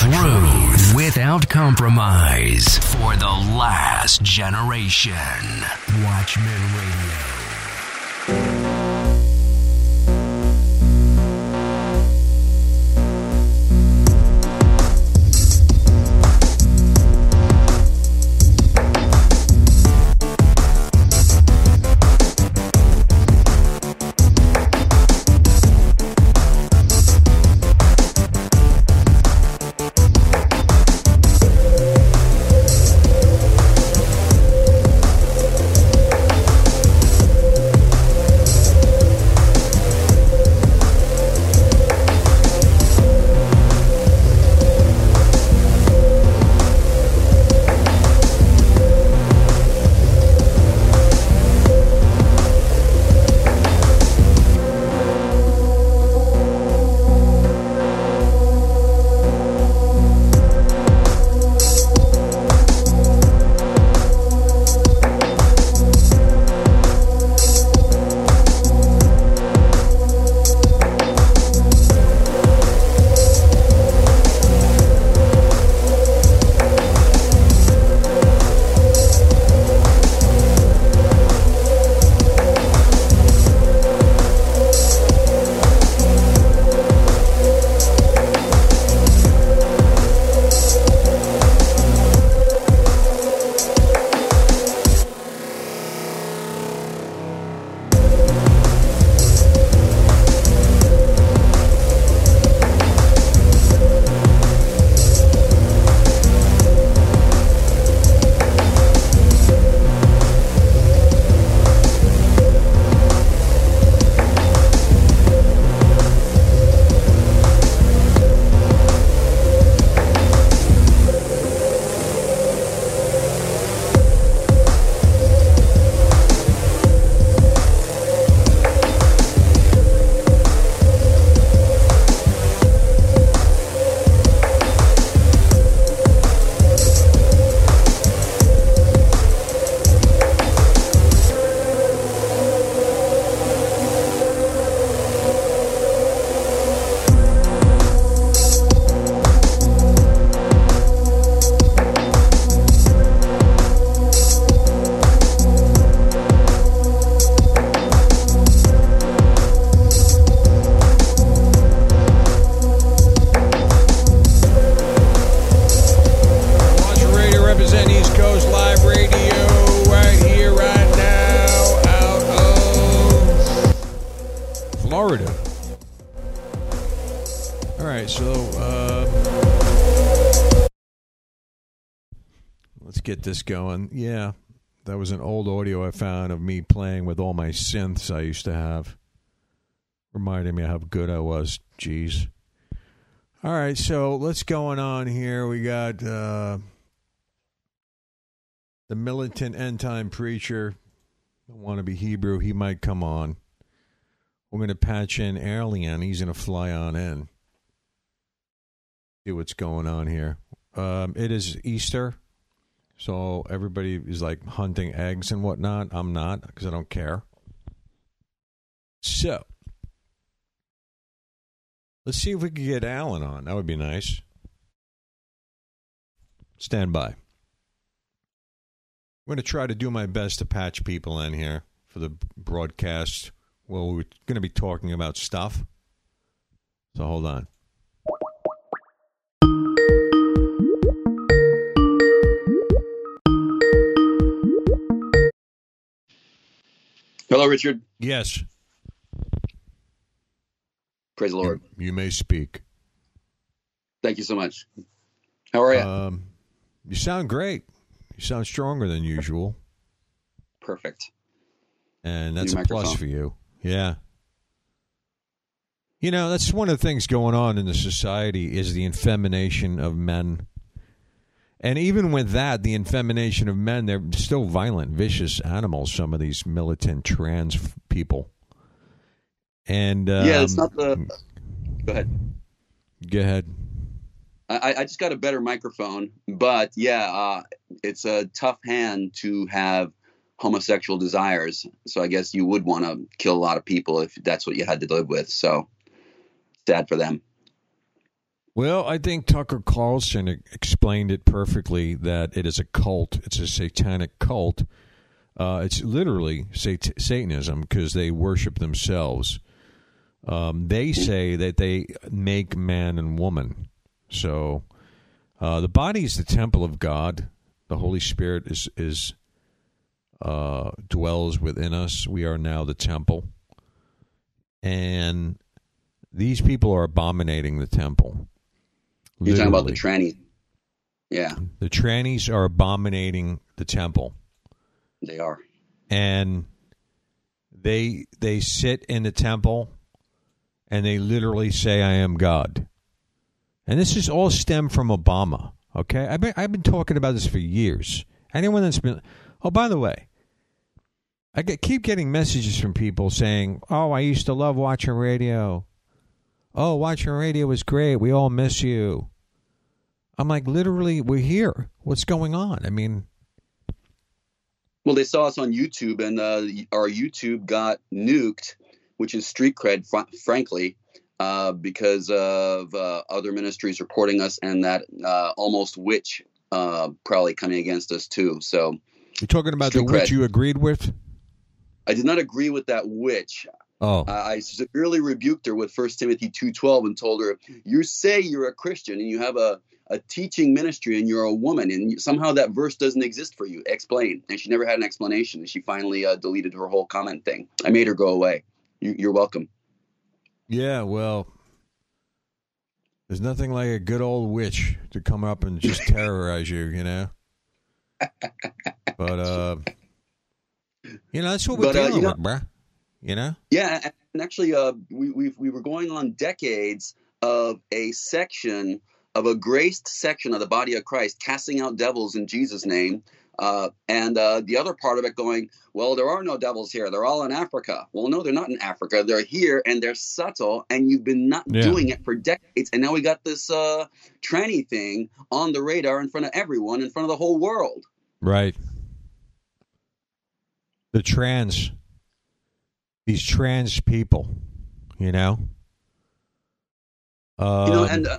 Truth without compromise for the last generation. Watchmen Radio. Let's get this going. Yeah, that was an old audio I found of me playing with all my synths I used to have. Reminded me how good I was. Jeez. All right, so let's going on here. We got uh, the militant end time preacher. I want to be Hebrew. He might come on. We're going to patch in Alien. He's going to fly on in. See what's going on here. Um, it is Easter, so everybody is like hunting eggs and whatnot. I'm not because I don't care. So let's see if we can get Alan on. That would be nice. Stand by. I'm going to try to do my best to patch people in here for the broadcast. Well, we're going to be talking about stuff. So hold on. Hello, Richard. Yes, Praise the Lord. you, you may speak. Thank you so much. How are you? Um, you sound great. You sound stronger than usual, Perfect. and that's a New plus for you. Yeah. You know, that's one of the things going on in the society is the infemination of men. And even with that, the infemination of men, they're still violent, vicious animals, some of these militant trans people. And um, yeah, it's not the. Go ahead. Go ahead. I, I just got a better microphone, but yeah, uh, it's a tough hand to have homosexual desires. So I guess you would want to kill a lot of people if that's what you had to live with. So sad for them. Well, I think Tucker Carlson explained it perfectly that it is a cult. It's a satanic cult. Uh, it's literally sat- Satanism because they worship themselves. Um, they say that they make man and woman. So uh, the body is the temple of God. The Holy Spirit is is uh, dwells within us. We are now the temple, and these people are abominating the temple. You're talking about the tranny. Yeah, The trannies are abominating the temple, they are. and they they sit in the temple, and they literally say, "I am God." And this is all stemmed from Obama. Okay, I've been I've been talking about this for years. Anyone that's been, oh, by the way, I get, keep getting messages from people saying, "Oh, I used to love Watchmen Radio. Oh, Watchmen Radio was great. We all miss you." I'm like, literally, we're here. What's going on? I mean, Well, they saw us on YouTube, and uh, our YouTube got nuked, which is street cred, fr- frankly, uh, because of uh, other ministries reporting us and that uh, almost witch uh, probably coming against us too. So you're talking about the witch cred. you agreed with. I did not agree with that witch. Oh, Uh, I severely rebuked her with 1 Timothy 2:12 and told her, "You say you're a Christian and you have a a teaching ministry and you're a woman and somehow that verse doesn't exist for you. Explain." And she never had an explanation. And she finally uh, deleted her whole comment thing. I made her go away. You, you're welcome. yeah. Well, there's nothing like a good old witch to come up and just terrorize you. You know. But uh, you know that's what we're But, uh, dealing you know- with, bruh. You know. Yeah, and actually, uh, we we we were going on decades of a section of a graced section of the body of Christ casting out devils in Jesus' name. Uh, and uh, the other part of it going, well, there are no devils here. They're all in Africa. Well, no, they're not in Africa. They're here and they're subtle, and you've been not Yeah. doing it for decades. And now we got this uh, tranny thing on the radar in front of everyone, in front of the whole world. Right. The trans, these trans people, you know. Um, You know, and uh,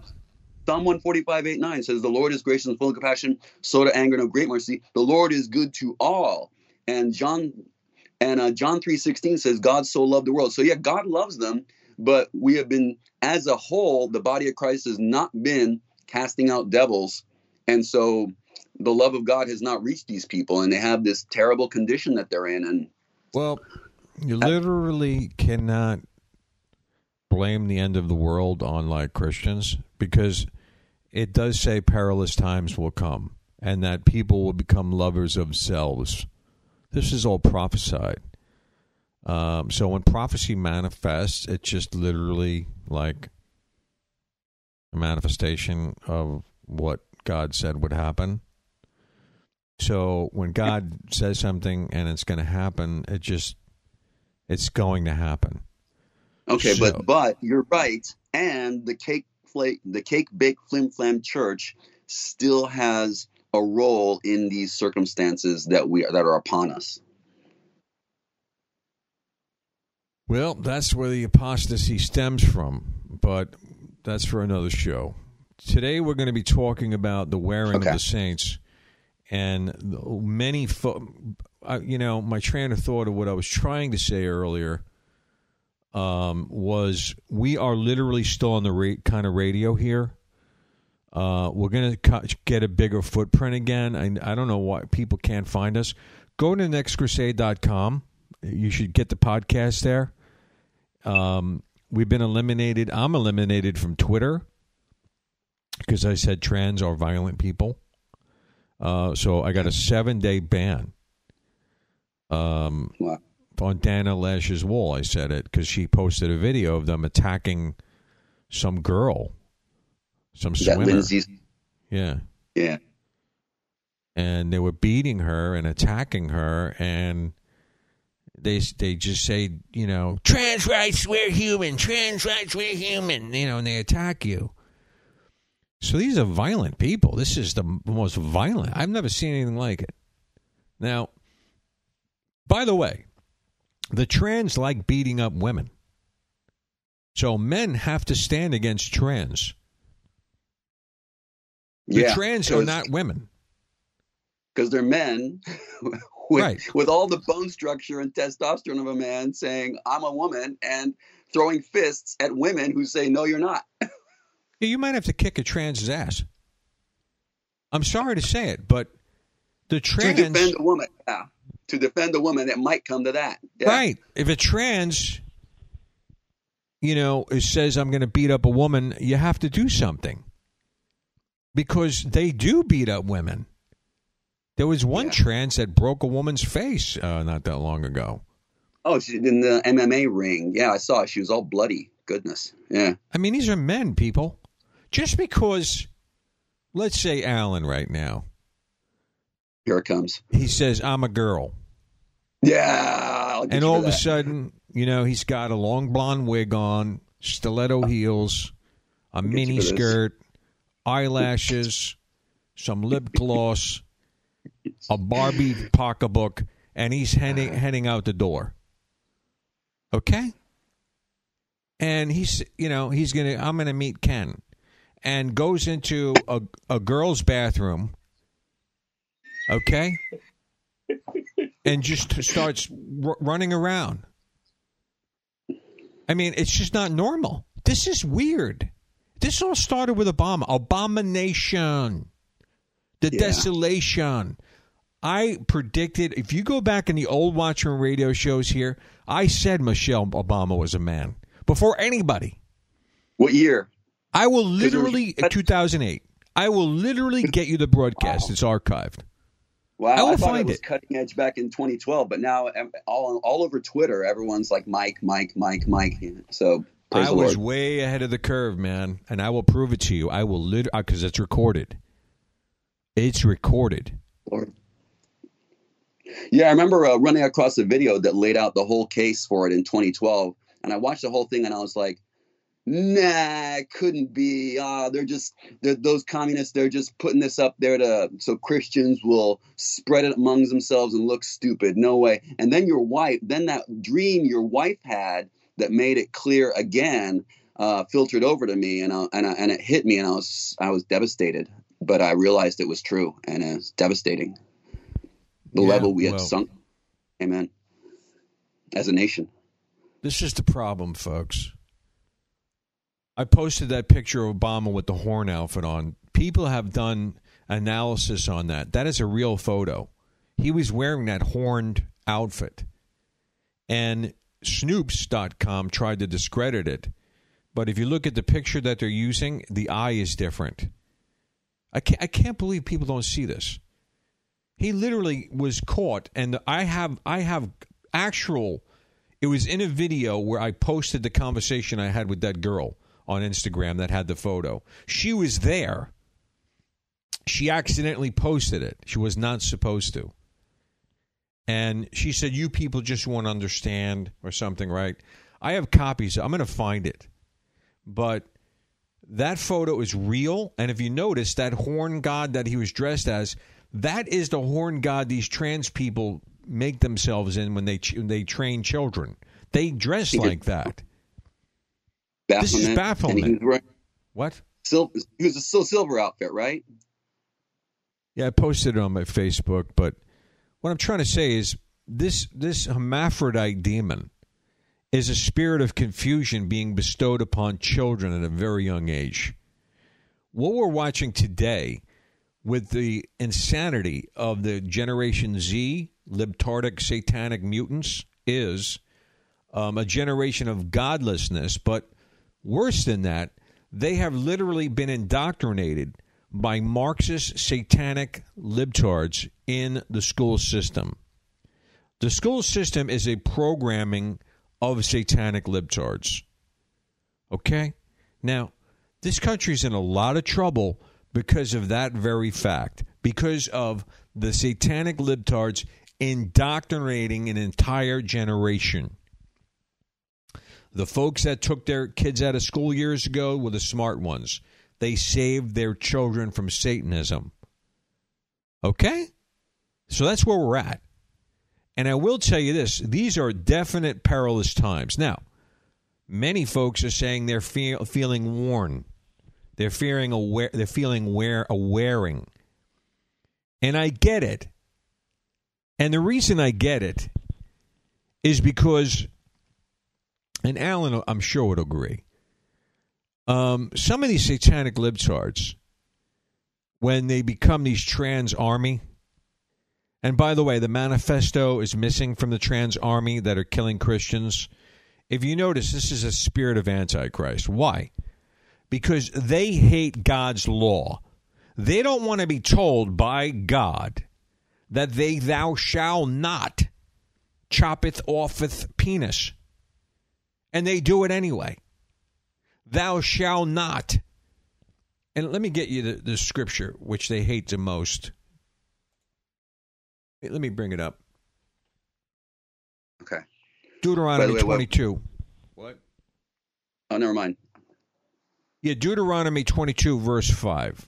Psalm 145, 8, 9 says, The Lord is gracious and full of compassion, slow to anger and of great mercy. The Lord is good to all. And John and uh, John 3, 16 says, God so loved the world. So yeah, God loves them, but we have been, as a whole, the body of Christ has not been casting out devils. And so the love of God has not reached these people, and they have this terrible condition that they're in. And Well, you literally cannot blame the end of the world on like Christians because it does say perilous times will come and that people will become lovers of selves. This is all prophesied. Um, so when prophecy manifests, it's just literally like a manifestation of what God said would happen. So when God says something and it's going to happen, it just it's going to happen. Okay, So- but but you're right, and the cake flake, the cake bake flim flam church still has a role in these circumstances that we that are upon us. Well, that's where the apostasy stems from, but that's for another show. Today we're going to be talking about the wearing Okay. of the saints and many fo- uh, you know, my train of thought of what I was trying to say earlier um, was we are literally still on the ra- kind of radio here. Uh, we're going to co- get a bigger footprint again. I, I don't know why people can't find us. Go to nextcrusade.com. You should get the podcast there. Um, we've been eliminated. I'm eliminated from Twitter because I said trans are violent people. Uh, so I got a seven day ban. Um, Wow. on Dana Loesch's wall, I said it because she posted a video of them attacking some girl, some that swimmer. Lindsay's? Yeah, Yeah, and they were beating her and attacking her, and they they just say, you know, trans rights, we're human. Trans rights, we're human. You know, and they attack you. So these are violent people. This is the most violent. I've never seen anything like it. Now, by the way, the trans like beating up women. So men have to stand against trans. The yeah, trans are not women. because they're men with, Right. with all the bone structure and testosterone of a man saying i'm a woman and throwing fists at women who say no you're not You might have to kick a trans's ass. I'm sorry to say it, but the trans to defend a woman yeah to defend a woman it might come to that yeah. Right. If a trans, you know, says I'm going to beat up a woman, you have to do something because they do beat up women. There was one Yeah. trans that broke a woman's face uh, not that long ago. oh in the mma ring yeah i saw it. she was all bloody goodness yeah I mean, these are men, people. Just because, let's say Alan right now, here it comes he says I'm a girl, yeah I'll and all of a sudden, you know, he's got a long blonde wig on, stiletto uh, heels, a you mini skirt, eyelashes, some lip gloss, a Barbie pocketbook, and he's heading uh. heading out the door. Okay? And he's you know, he's gonna I'm gonna meet Ken. And goes into a a girl's bathroom. Okay? And just starts r- running around. I mean, it's just not normal. This is weird. This all started with Obama. Abomination. The Yeah. desolation. I predicted, if you go back in the old Watchmen Radio shows here, I said Michelle Obama was a man before anybody. what year I will there was- literally, 2008, I will literally get you the broadcast. It's archived. Wow, I will I, thought find it was it. cutting edge back in 2012, but now um, all all over Twitter, everyone's like Mike, Mike, Mike, Mike. So I was Lord. way ahead of the curve, man, and I will prove it to you. I will literally, because it's recorded. It's recorded. Lord. Yeah, I remember uh, running across a video that laid out the whole case for it in 2012, and I watched the whole thing, and I was like, "Nah, it couldn't be. Uh, they're just they're, those communists. They're just putting this up there to so Christians will spread it among themselves and look stupid. No way." And then your wife, then that dream your wife had that made it clear again, uh, filtered over to me, and I, and I, and it hit me, and I was I was devastated. But I realized it was true, and it's devastating the Yeah, level we had well- sunk. Amen. As a nation. This is the problem, folks. I posted that picture of Obama with the horn outfit on. People have done analysis on that. That is a real photo. He was wearing that horned outfit. And Snopes.com tried to discredit it. But if you look at the picture that they're using, the eye is different. I can't, I can't believe people don't see this. He literally was caught, and I have I have actual. It was in a video where I posted the conversation I had with that girl on Instagram that had the photo. She was there. She accidentally posted it. She was not supposed to. And she said, You people just won't understand or something, right? I have copies. I'm going to find it. But that photo is real. And if you notice, that horn god that he was dressed as, that is the horn god these trans people make themselves in when they ch- when they train children. They dress like that. Baphomet. This is Baphomet. he was wearing What? silver, he was a silver outfit, right? Yeah, I posted it on my Facebook, but what I'm trying to say is this this hermaphrodite demon is a spirit of confusion being bestowed upon children at a very young age. What we're watching today with the insanity of the Generation Z, libtardic satanic mutants, is um, a generation of godlessness, but worse than that, they have literally been indoctrinated by Marxist satanic libtards in the school system. The school system is a programming of satanic libtards. Okay? Now, this country's in a lot of trouble because of that very fact, because of the satanic libtards indoctrinating an entire generation. The folks that took their kids out of school years ago were the smart ones. They saved their children from Satanism. Okay? So that's where we're at. And I will tell you this these are definite perilous times. Now, many folks are saying they're feel, feeling worn. They're fearing aware. They're feeling wear a wearing, and I get it. And the reason I get it is because, and Alan, I'm sure would agree. Um, some of these satanic libtards, when they become these trans army, and by the way, the manifesto is missing from the trans army that are killing Christians. If you notice, this is a spirit of Antichrist. Why? Because they hate God's law. They don't want to be told by God that they thou shall not choppeth offeth penis. And they do it anyway. Thou shall not. And let me get you the, the scripture which they hate the most. Let me bring it up. Okay. Deuteronomy By the way, what- 22. What? Oh, never mind. Yeah, Deuteronomy 22, verse 5.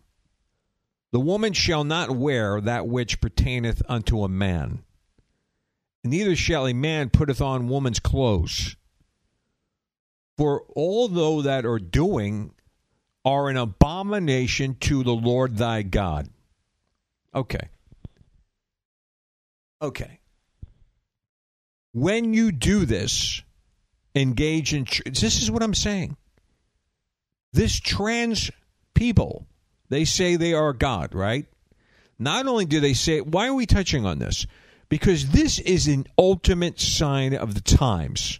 The woman shall not wear that which pertaineth unto a man, neither shall a man putteth on woman's clothes. For all though that are doing are an abomination to the Lord thy God. Okay. Okay. When you do this, engage in. tr- This is what I'm saying this trans people, they say they are God, right? Not only do they say, why are we touching on this? Because this is an ultimate sign of the times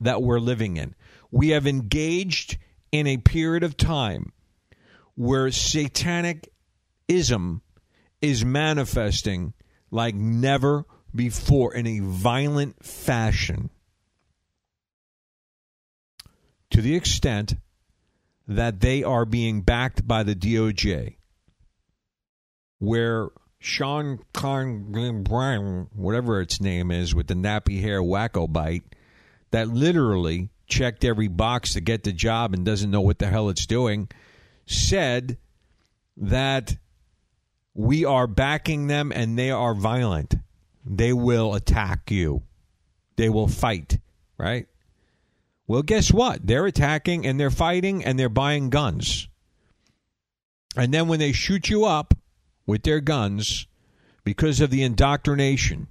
that we're living in. We have engaged in a period of time where satanic ism is manifesting like never before in a violent fashion to the extent that they are being backed by the DOJ, where Sean Con whatever its name is, with the nappy hair wacko bite, that literally checked every box to get the job and doesn't know what the hell it's doing, said that we are backing them and they are violent. They will attack you. They will fight, right? Well, guess what? They're attacking and they're fighting and they're buying guns. And then when they shoot you up with their guns because of the indoctrination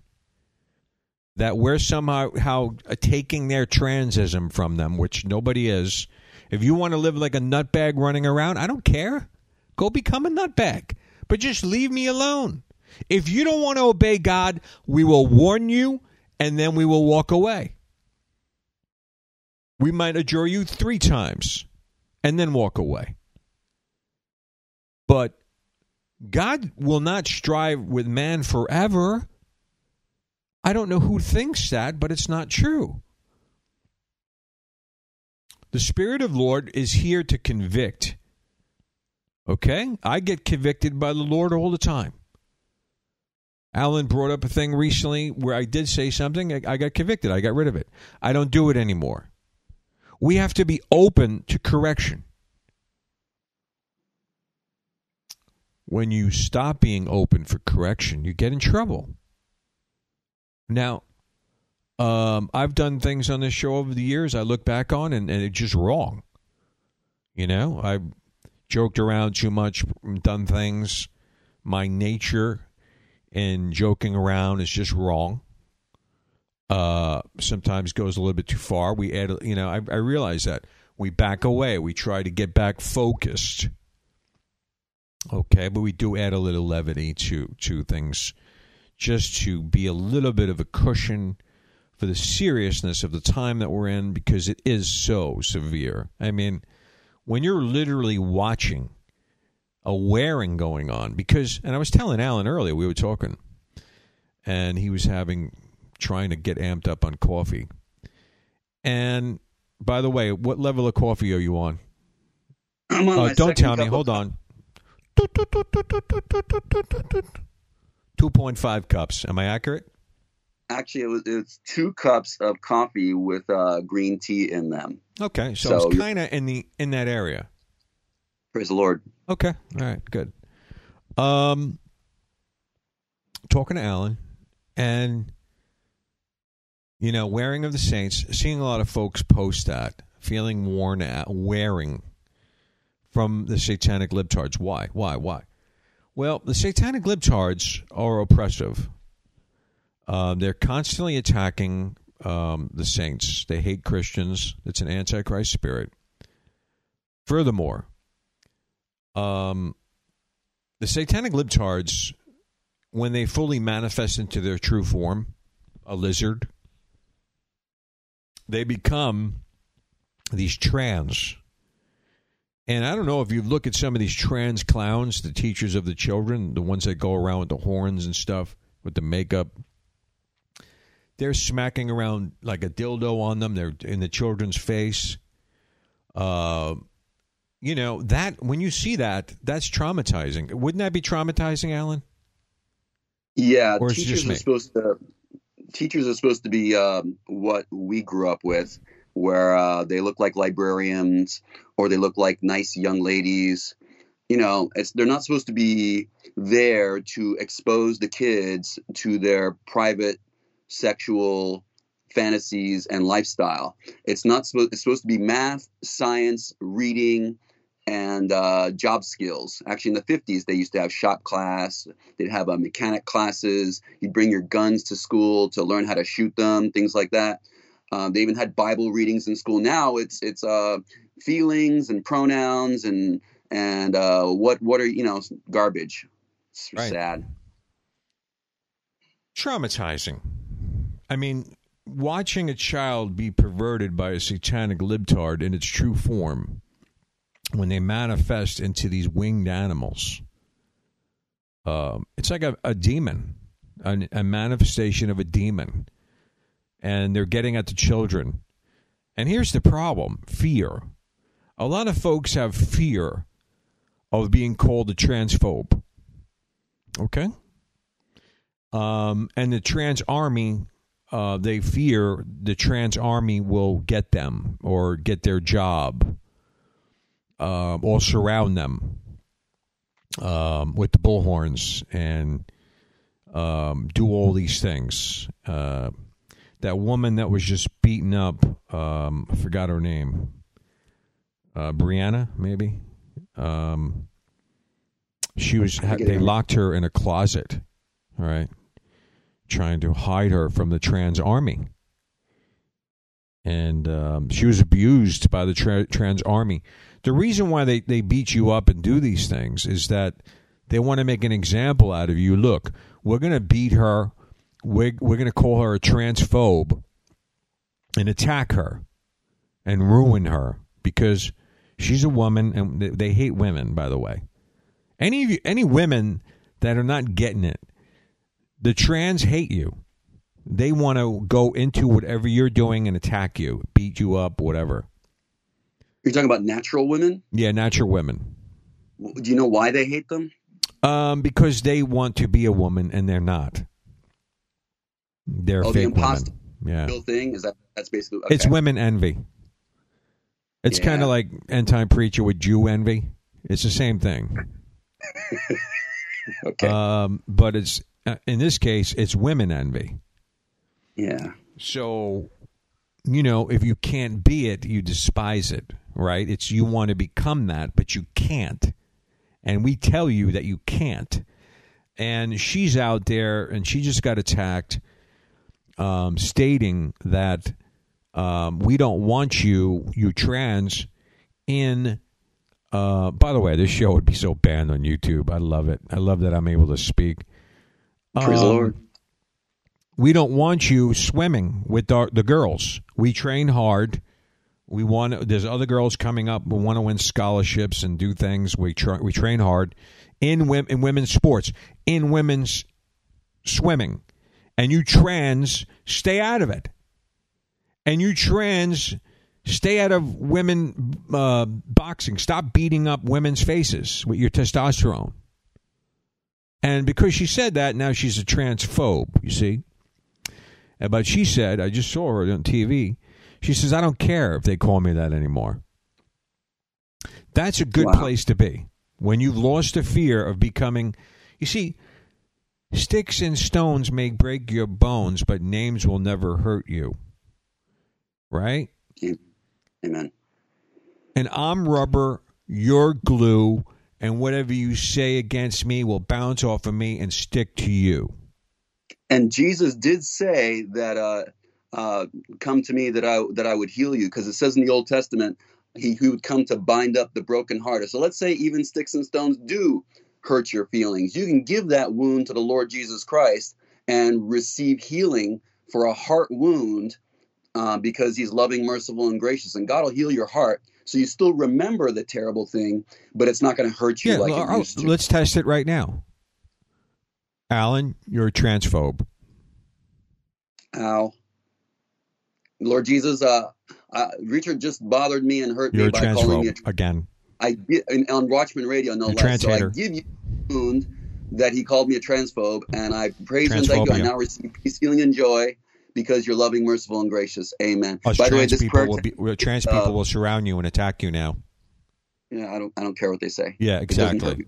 that we're somehow how uh, taking their transism from them, which nobody is. If you want to live like a nutbag running around, I don't care. Go become a nutbag. But just leave me alone. If you don't want to obey God, we will warn you and then we will walk away. We might adjure you three times and then walk away. But God will not strive with man forever. I don't know who thinks that, but it's not true. The Spirit of Lord is here to convict. Okay? I get convicted by the Lord all the time. Alan brought up a thing recently where I did say something, I I got convicted. I got rid of it. I don't do it anymore. We have to be open to correction. When you stop being open for correction, you get in trouble. Now, um, I've done things on this show over the years I look back on and, and it's just wrong. You know, I joked around too much, done things. My nature in joking around is just wrong. Uh, sometimes goes a little bit too far. We add, you know, I, I realize that we back away. We try to get back focused. Okay, but we do add a little levity to to things, just to be a little bit of a cushion for the seriousness of the time that we're in, because it is so severe. I mean, when you're literally watching a wearing going on, because, and I was telling Alan earlier, we were talking, and he was having trying to get amped up on coffee. And by the way, what level of coffee are you on? I'm on Uh, don't tell me. Hold on. 2.5 cups. Am I accurate? Actually, it was it's two cups of coffee with uh, green tea in them. Okay, so, So it's kind of in the in that area. Praise the Lord. Okay, all right, good. Um, talking to Alan, and you know, wearing of the saints, seeing a lot of folks post that, feeling worn out, wearing from the satanic libtards. Why? Why? Why? Well, the satanic libtards are oppressive. Uh, they're constantly attacking um, the saints. They hate Christians. It's an antichrist spirit. Furthermore, um, the satanic libtards, when they fully manifest into their true form, a lizard, they become these trans. And I don't know if you look at some of these trans clowns, the teachers of the children, the ones that go around with the horns and stuff, with the makeup. They're smacking around like a dildo on them. They're in the children's face. Uh, you know that when you see that, that's traumatizing. Wouldn't that be traumatizing, Alan? Yeah, Or teachers are supposed to. Teachers are supposed to be um, what we grew up with, where uh, they look like librarians or they look like nice young ladies. You know, it's they're not supposed to be there to expose the kids to their private sexual fantasies and lifestyle. It's not supposed. It's supposed to be math, science, reading, and uh, job skills. Actually, in the 50s, they used to have shop class. They'd have uh, mechanic classes. You'd bring your guns to school to learn how to shoot them, things like that. Um, they even had Bible readings in school. Now it's it's uh, feelings and pronouns and and uh, what what are you know garbage. It's Right. sad. traumatizing. I mean, watching a child be perverted by a satanic libtard in its true form when they manifest into these winged animals. Um, it's like a, a demon, a, a manifestation of a demon. And they're getting at the children. And here's the problem fear. A lot of folks have fear of being called a transphobe. Okay? um, and the trans army uh, they fear the trans army will get them or get their job uh, or surround them um, with the bullhorns and um, do all these things uh, that woman that was just beaten up um, i forgot her name uh, brianna maybe um, she was they locked her in a closet all right, trying to hide her from the trans army. And um, she was abused by the tra- trans army. The reason why they, they beat you up and do these things is that they want to make an example out of you. Look, we're going to beat her. We're, we're going to call her a transphobe and attack her and ruin her because she's a woman and they, they hate women, by the way. Any of you, any women that are not getting it, the trans hate you. They want to go into whatever you're doing and attack you, beat you up, whatever. You're talking about natural women. Yeah, natural women. Do you know why they hate them? Um, because they want to be a woman and they're not. They're Oh, the fake women. Yeah, thing is that that's basically okay. it's women envy. It's Yeah. kind of like end time preacher with Jew envy. It's the same thing. okay. Um, but it's uh, in this case, it's women envy. yeah. So, you know, if you can't be it, you despise it, right? It's you want to become that, but you can't. And we tell you that you can't. And she's out there and she just got attacked, um, stating that um, we don't want you, you trans, in. Uh, by the way, this show would be so banned on YouTube. I love it. I love that I'm able to speak. Praise Um, Lord. we don't want you swimming with our, the girls. We train hard. We want. There's other girls coming up. We want to win scholarships and do things. We try, we train hard in wom- in women's sports, in women's swimming, and you trans stay out of it. And you trans stay out of women uh, boxing. Stop beating up women's faces with your testosterone. And because she said that, now she's a transphobe, you see. Uh, But she said, I just saw her on TV. She says, I don't care if they call me that anymore. That's a good Wow. place to be when you've lost the fear of becoming. You see, sticks and stones may break your bones, but names will never hurt you. Right? Amen. And I'm rubber, you're glue, and whatever you say against me will bounce off of me and stick to you. And Jesus did say that, uh, uh, "Come to me that I that I would heal you," because it says in the Old Testament, he, he would come to bind up the broken brokenhearted. So let's say even sticks and stones do hurt your feelings. You can give that wound to the Lord Jesus Christ and receive healing for a heart wound uh, because He's loving, merciful, and gracious. And God will heal your heart. So you still remember the terrible thing, but it's not going to hurt you Yeah, like well, it used to. let's test it right now. Alan, you're a transphobe. Ow. Lord Jesus, uh, uh, Richard just bothered me and hurt You're me by calling me a transphobe again. I and on Watchmen Radio, no You're less. So I give you wound that he called me a transphobe, and I praise and thank you. I now receive peace, healing, and joy because you're loving, merciful, and gracious. Amen. Us By the way, this people prayer, will be trans uh, people will surround you and attack you now. yeah, I don't, I don't care what they say. Yeah, It doesn't hurt exactly.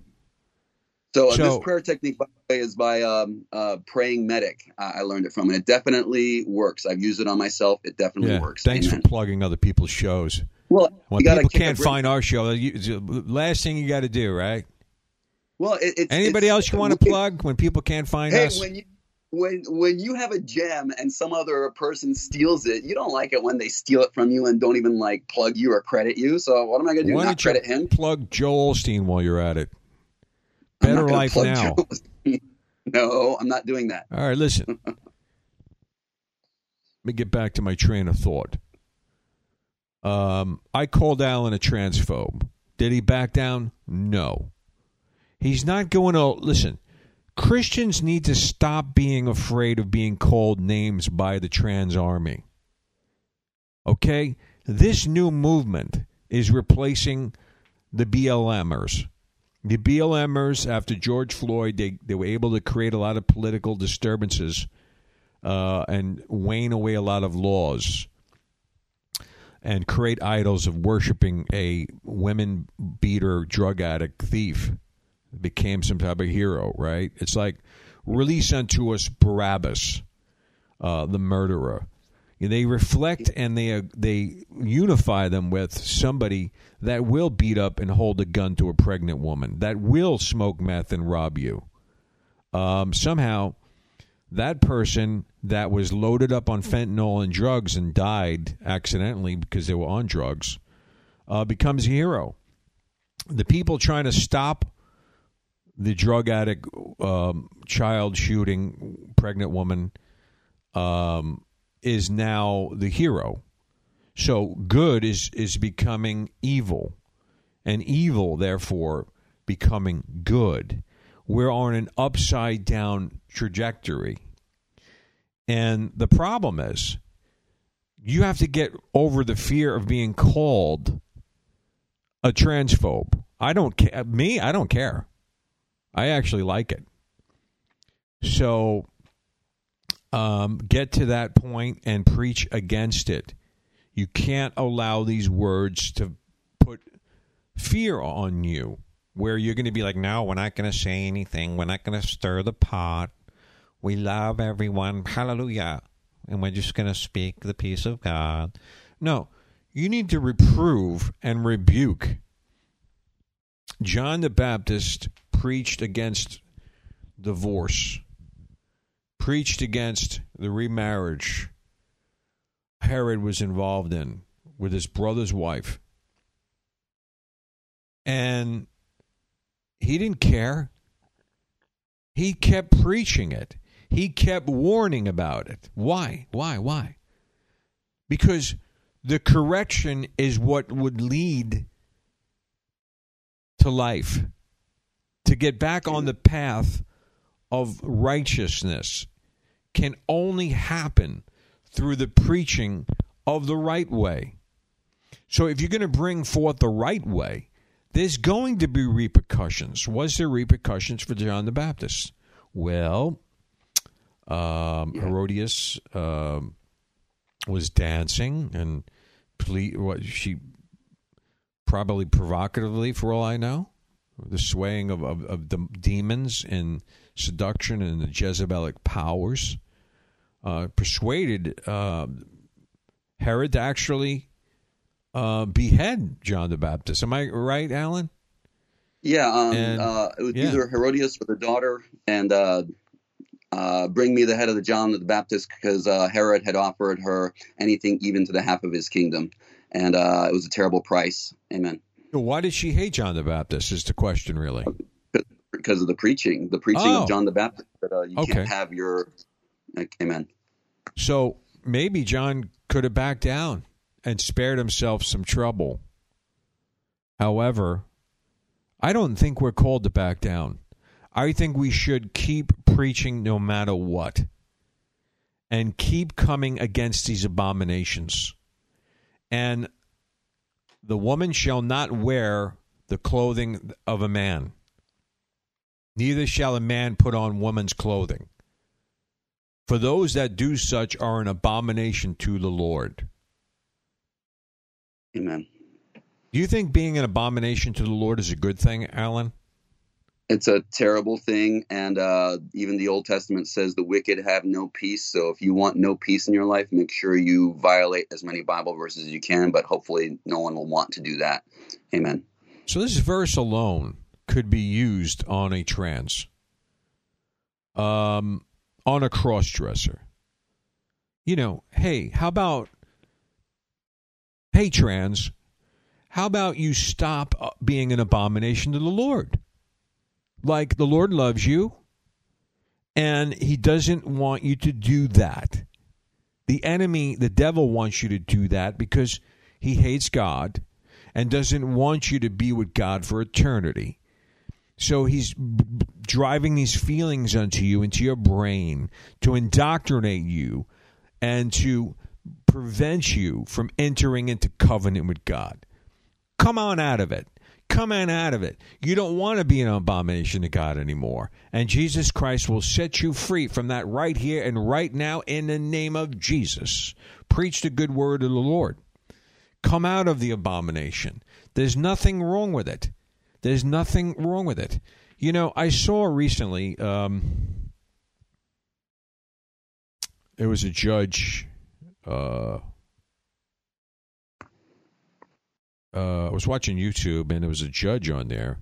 So, uh, So- this prayer technique, by the way, is by um, uh, praying medic. I, I learned it from, and it definitely works. I've used it on myself. It definitely Yeah. works. Thanks Amen. for plugging other people's shows. Well, When you people can't find our show, you, last thing you got to do, right? Well, it, it's Anybody it's- else you want to plug when people can't find Hey, us? when you when when you have a gem and some other person steals it, you don't like it when they steal it from you and don't even like plug you or credit you. So what am I going to do? Why Not don't you credit him? plug Joel Osteen while you're at it? Better Life Now. No, I'm not doing that. All right, listen. Let me get back to my train of thought. Um, I called Alan a transphobe. Did he back down? No. He's not going to listen. Christians need to stop being afraid of being called names by the trans army. Okay? This new movement is replacing the BLMers. The BLMers, after George Floyd, they, they were able to create a lot of political disturbances uh, and wane away a lot of laws and create idols of worshiping a women beater, drug addict, thief. Became some type of hero, right? It's like release unto us Barabbas, uh, the murderer. They reflect and they uh, they unify them with somebody that will beat up and hold a gun to a pregnant woman, that will smoke meth and rob you. Um, somehow, that person that was loaded up on fentanyl and drugs and died accidentally because they were on drugs uh, becomes a hero. The people trying to stop the drug addict, um, child shooting, pregnant woman um, is now the hero. So good is is becoming evil, and evil therefore becoming good. We're on an upside down trajectory. And the problem is, you have to get over the fear of being called a transphobe. I don't care. Me, I don't care. I actually like it. So, um, get to that point and preach against it. You can't allow these words to put fear on you, where you're going to be like, no, we're not going to say anything. We're not going to stir the pot. We love everyone. Hallelujah. And we're just going to speak the peace of God. No, you need to reprove and rebuke. John the Baptist preached against divorce, preached against the remarriage Herod was involved in with his brother's wife. And he didn't care. He kept preaching it. He kept warning about it. Why? Why? Why? Because the correction is what would lead to life. To get back on the path of righteousness can only happen through the preaching of the right way. So if you're going to bring forth the right way, there's going to be repercussions. Was there repercussions for John the Baptist? Well, um, Herodias um, was dancing and ple- what she probably provocatively, for all I know, the swaying of, of, of the demons and seduction and the Jezebelic powers uh, persuaded uh, Herod to actually uh, behead John the Baptist. Am I right, Alan? Yeah, um, And- uh, it was yeah. either Herodias or the daughter, and uh, uh, bring me the head of the John the Baptist because uh, Herod had offered her anything even to the half of his kingdom, and uh, it was a terrible price. Amen. Why did she hate John the Baptist? Is the question really? Because of the preaching, the preaching Oh. of John the Baptist, that uh, you Okay. can't have your. Like, amen. So maybe John could have backed down and spared himself some trouble. However, I don't think we're called to back down. I think we should keep preaching no matter what and keep coming against these abominations. And the woman shall not wear the clothing of a man, neither shall a man put on woman's clothing. For those that do such are an abomination to the Lord. Amen. Do you think being an abomination to the Lord is a good thing, Alan? It's a terrible thing, and uh, even the Old Testament says the wicked have no peace. So if you want no peace in your life, make sure you violate as many Bible verses as you can. But hopefully, no one will want to do that. Amen. So this verse alone could be used on a trans, um, on a cross dresser. You know, hey, how about, hey, trans, how about you stop uh, being an abomination to the Lord? Like the Lord loves you, and He doesn't want you to do that. The enemy, the devil, wants you to do that because he hates God and doesn't want you to be with God for eternity. So he's b- driving these feelings onto you, into your brain, to indoctrinate you and to prevent you from entering into covenant with God. Come on out of it. Come on out of it. You don't want to be an abomination to God anymore. And Jesus Christ will set you free from that right here and right now in the name of Jesus. Preach the good word of the Lord come out of the abomination. There's nothing wrong with it. There's nothing wrong with it. You know, I saw recently. Um, there was a judge. Uh, uh, I was watching YouTube, and there was a judge on there,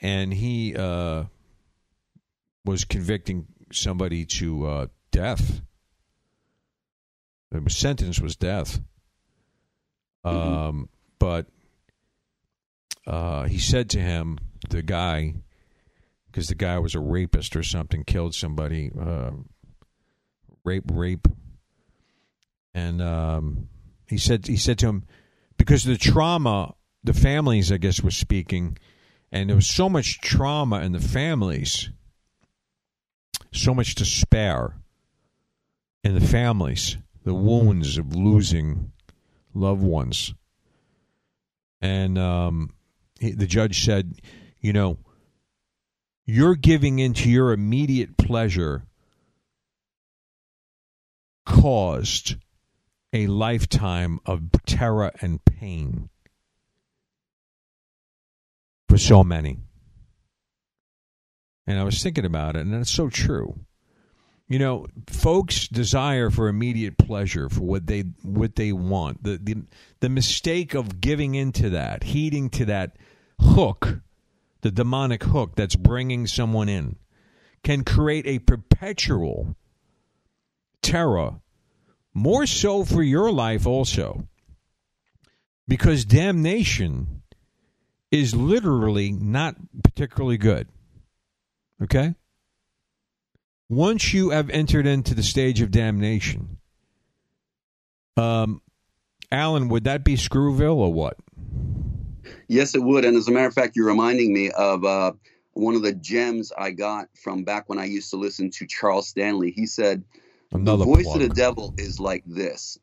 and he uh, was convicting somebody to uh, death. The sentence was death. Um, but uh, he said to him, the guy, because the guy was a rapist or something, killed somebody, uh, rape, rape, and um, he said he said to him, because the trauma, the families, I guess, were speaking, and there was so much trauma in the families, so much despair in the families, the wounds of losing loved ones. And um, he, the judge said, you know, you're giving into your immediate pleasure caused a lifetime of terror and pain for so many. And I was thinking about it, and it's so true. You know, folks desire for immediate pleasure for what they what they want. The the the mistake of giving into that, heeding to that hook, the demonic hook that's bringing someone in, can create a perpetual terror, more so for your life also. Because damnation is literally not particularly good. Okay? once you have entered into the stage of damnation, um, Alan, would that be Screwville or what? Yes, it would. And as a matter of fact, you're reminding me of uh, one of the gems I got from back when I used to listen to Charles Stanley. He said, Another The voice plug. of the devil is like this.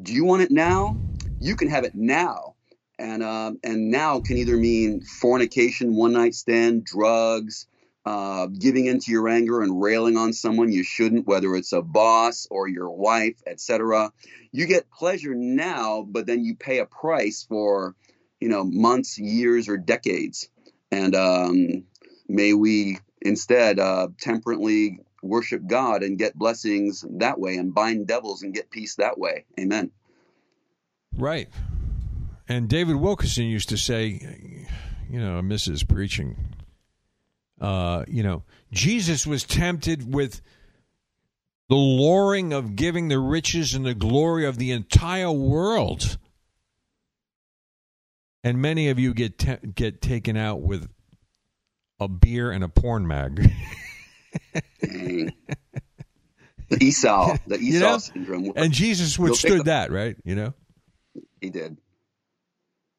Do you want it now? You can have it now. And uh, and now can either mean fornication, one night stand, drugs, uh, giving into your anger and railing on someone you shouldn't, whether it's a boss or your wife, etc. You get pleasure now, but then you pay a price for, you know, months, years, or decades. And um, may we instead uh, temperantly worship God and get blessings that way, and bind devils and get peace that way. Amen. Right. And David Wilkerson used to say, you know, I miss his preaching. Uh, you know, Jesus was tempted with the luring of giving the riches and the glory of the entire world. And many of you get te- get taken out with a beer and a porn mag. Dang. the Esau, the Esau You know? syndrome. and Jesus withstood that, right? You know? He did.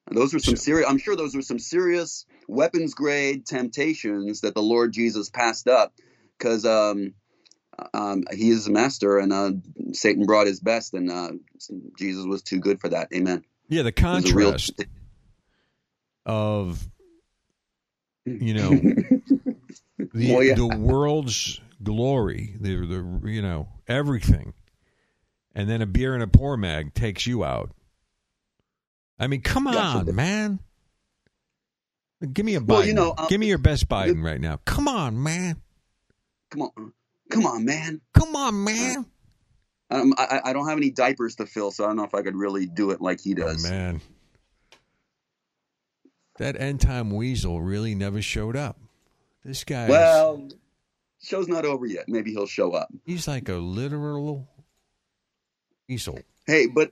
And those were some So- serious. I'm sure those were some serious weapons grade temptations that the Lord Jesus passed up, because um, um, he is a master, and uh, Satan brought his best, and uh, Jesus was too good for that. Amen. Yeah, the was real- contrast of you know the Well, yeah. the world's glory, the the you know everything, and then a beer and a pour mag takes you out. I mean, come on, man. Give me a Biden. Well, you know, um, Give me your best Biden right now. Come on, man. Come on, come on, man. Come on, man. Um, I, I don't have any diapers to fill, so I don't know if I could really do it like he Oh, does. man. That end time weasel really never showed up. This guy, well, show's not over yet. Maybe he'll show up. he's like a literal weasel. Hey, but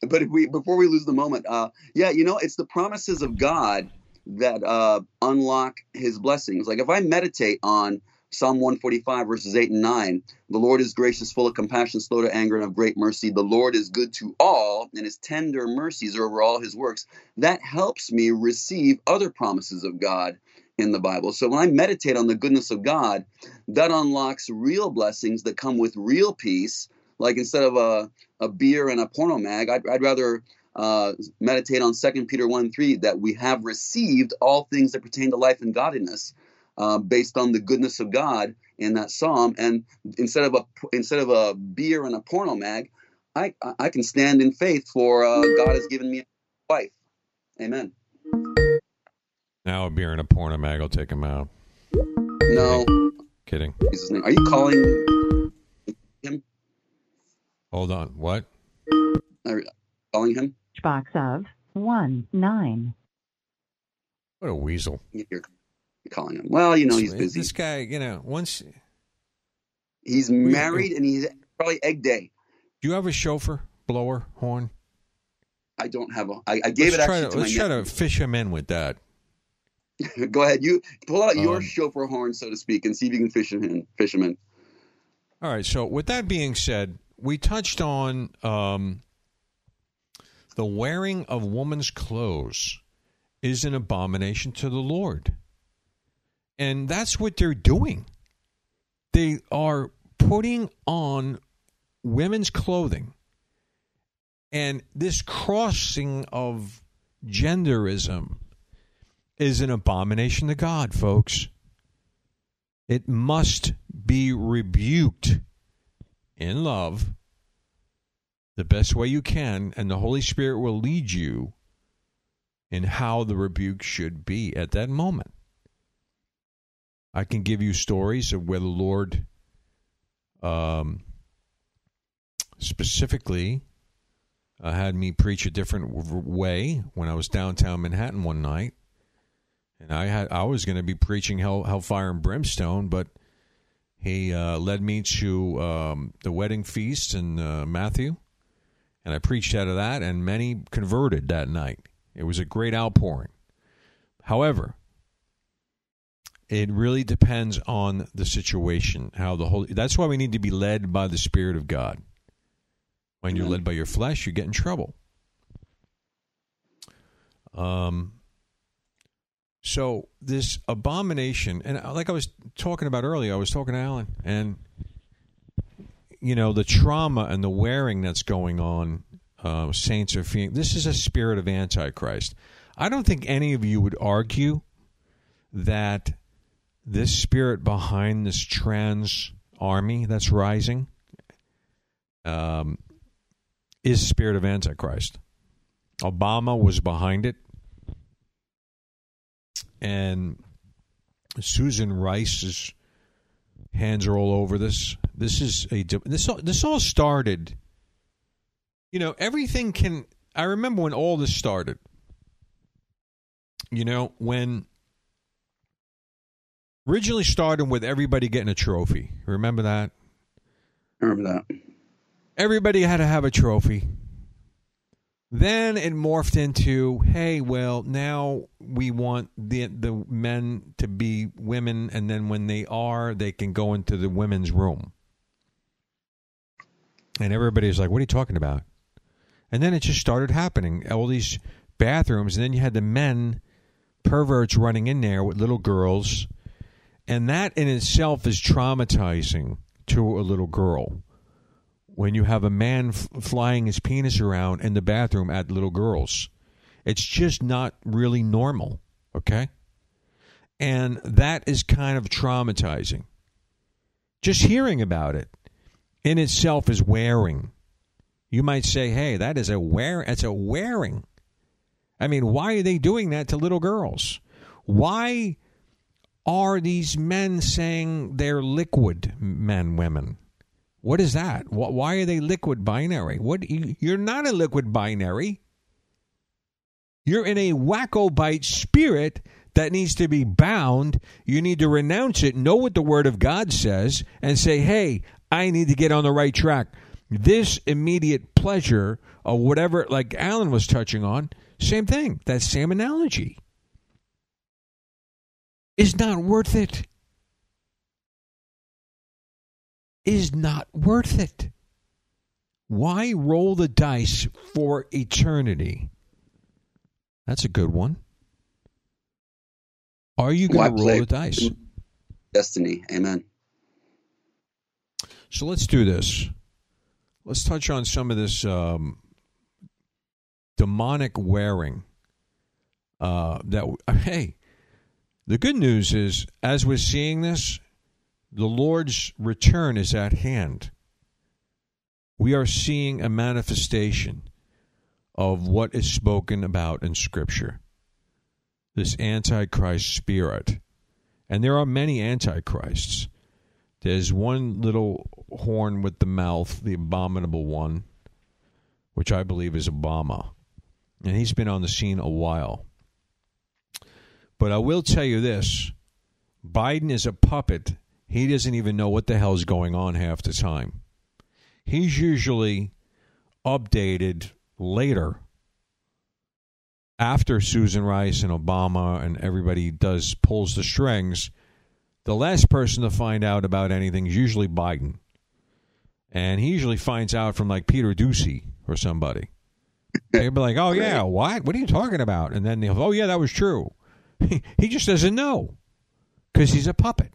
but if we before we lose the moment, uh, yeah, you know, it's the promises of God that uh, unlock His blessings. Like if I meditate on Psalm 145 verses 8 and 9, the Lord is gracious, full of compassion, slow to anger, and of great mercy. The Lord is good to all, and His tender mercies are over all His works. That helps me receive other promises of God in the Bible. So when I meditate on the goodness of God, that unlocks real blessings that come with real peace. Like instead of a, a beer and a porno mag, I'd, I'd rather uh, meditate on 2 Peter 1 3 that we have received all things that pertain to life and godliness uh, based on the goodness of God in that psalm. And instead of a instead of a beer and a porno mag, I, I- can stand in faith for uh, God has given me a wife. Amen. Now a beer and a porno mag will take him out. No, Kidding. in Jesus' name. Are you calling him? Hold on. What? Are you calling him? box of one nine. What a weasel. You're you're calling him. Well, you know he's busy. This guy, you know, once. He's married and he's probably egg day. Do you have a shofar, blower, horn? I don't have a. I, I gave let's it actually to, to, let's my try to fish him in with that. Go ahead, you pull out your Um, shofar horn, so to speak, and see if you can fish him in. Fish him in. All right. So, with that being said, we touched on um, the wearing of woman's clothes is an abomination to the Lord. And that's what they're doing. They are putting on women's clothing. And this crossing of genderism is an abomination to God, folks. It must be rebuked in love the best way you can, and the Holy Spirit will lead you in how the rebuke should be at that moment. I can give you stories of where the Lord um, specifically uh, had me preach a different way when I was downtown Manhattan one night, and I had I was going to be preaching hell, hellfire and brimstone, but he uh, led me to um, the wedding feast in uh, Matthew, and I preached out of that, and many converted that night. It was a great outpouring. However, it really depends on the situation, how the holy. That's why we need to be led by the Spirit of God. When you're led by your flesh, you get in trouble. Um. So this abomination, and like I was talking about earlier, I was talking to Alan, and you know the trauma and the wearing that's going on. Uh, saints are feeling. This is a spirit of antichrist. I don't think any of you would argue that this spirit behind this trans army that's rising um, is spirit of antichrist. Obama was behind it, and Susan Rice's hands are all over this. This is a this all, this all started. You know, everything can I remember when all this started. You know, when originally started with everybody getting a trophy. Remember that? Remember that. Everybody had to have a trophy. Then it morphed into, hey, well, now we want the the men to be women, and then when they are, they can go into the women's room. And everybody's like, "What are you talking about?" And then it just started happening. All these bathrooms, and then you had the men perverts running in there with little girls, and that in itself is traumatizing to a little girl when you have a man f- flying his penis around in the bathroom at little girls. It's just not really normal, okay? And that is kind of traumatizing. Just hearing about it in itself is wearing. You might say, "Hey, that is a wear it's a wearing." I mean, why are they doing that to little girls? Why are these men saying they're liquid men, women? What is that? Why are they liquid binary? What you're not a liquid binary. You're in a wacko bite spirit that needs to be bound. You need to renounce it, know what the word of God says, and say, "Hey, I need to get on the right track." This immediate pleasure or whatever, like Alan was touching on, same thing. That same analogy is not worth it. Is not worth it. Why roll the dice for eternity? That's a good one. Are you going to roll the dice? Destiny. Amen. So let's do this. Let's touch on some of this um, demonic wearing. Uh, that hey, the good news is, as we're seeing this, the Lord's return is at hand. We are seeing a manifestation of what is spoken about in Scripture this Antichrist spirit. And there are many Antichrists. There's one little horn with the mouth, the abominable one, which I believe is Obama. And he's been on the scene a while. But I will tell you this Biden is a puppet he doesn't even know what the hell's going on half the time. He's usually updated later after Susan Rice and Obama and everybody does pulls the strings. The last person to find out about anything is usually Biden. And he usually finds out from like Peter Doocy or somebody. They'll be like, oh, yeah, what? What are you talking about? And then they'll, oh, yeah, that was true. he just doesn't know because he's a puppet.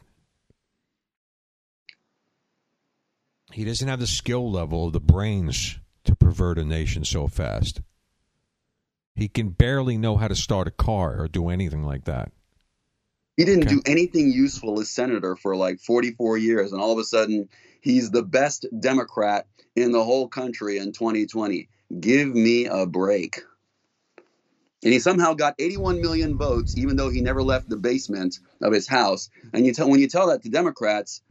He doesn't have the skill level of the brains to pervert a nation so fast. He can barely know how to start a car or do anything like that. He didn't okay. do anything useful as senator for like 44 years, and all of a sudden, he's the best Democrat in the whole country in 2020. Give me a break. And he somehow got 81 million votes, even though he never left the basement of his house. And you tell when you tell that to Democrats,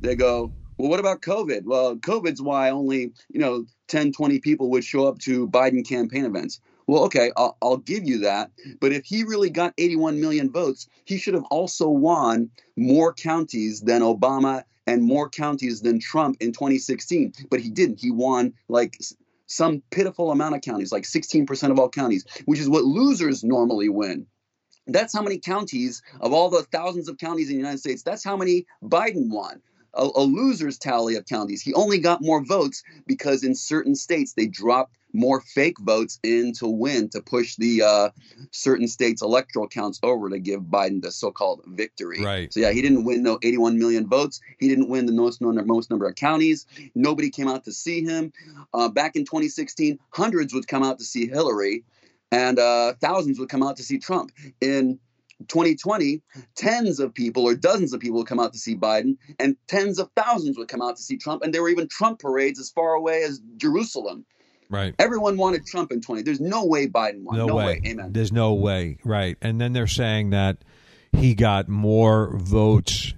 they go, well, what about COVID? Well, COVID's why only, you know, 10, 20 people would show up to Biden campaign events. Well, okay, I'll, I'll, give you that. But if he really got 81 million votes, he should have also won more counties than Obama and more counties than Trump in 2016. But he didn't. He won like some pitiful amount of counties, like 16% of all counties, which is what losers normally win. That's how many counties of all the thousands of counties in the United States, that's how many Biden won a, a loser's tally of counties. He only got more votes because in certain states they dropped more fake votes in to win to push the uh, certain states' electoral counts over to give Biden the so-called victory. Right. So yeah, he didn't win no 81 million votes. He didn't win the most number, most number of counties. Nobody came out to see him. Uh, back in 2016, hundreds would come out to see Hillary, and uh, thousands would come out to see Trump. In 2020, tens of people or dozens of people would come out to see Biden, and tens of thousands would come out to see Trump. And there were even Trump parades as far away as Jerusalem. Right. Everyone wanted Trump in 20. There's no way Biden won. No, no way. way. Amen. There's no way. Right. And then they're saying that he got more votes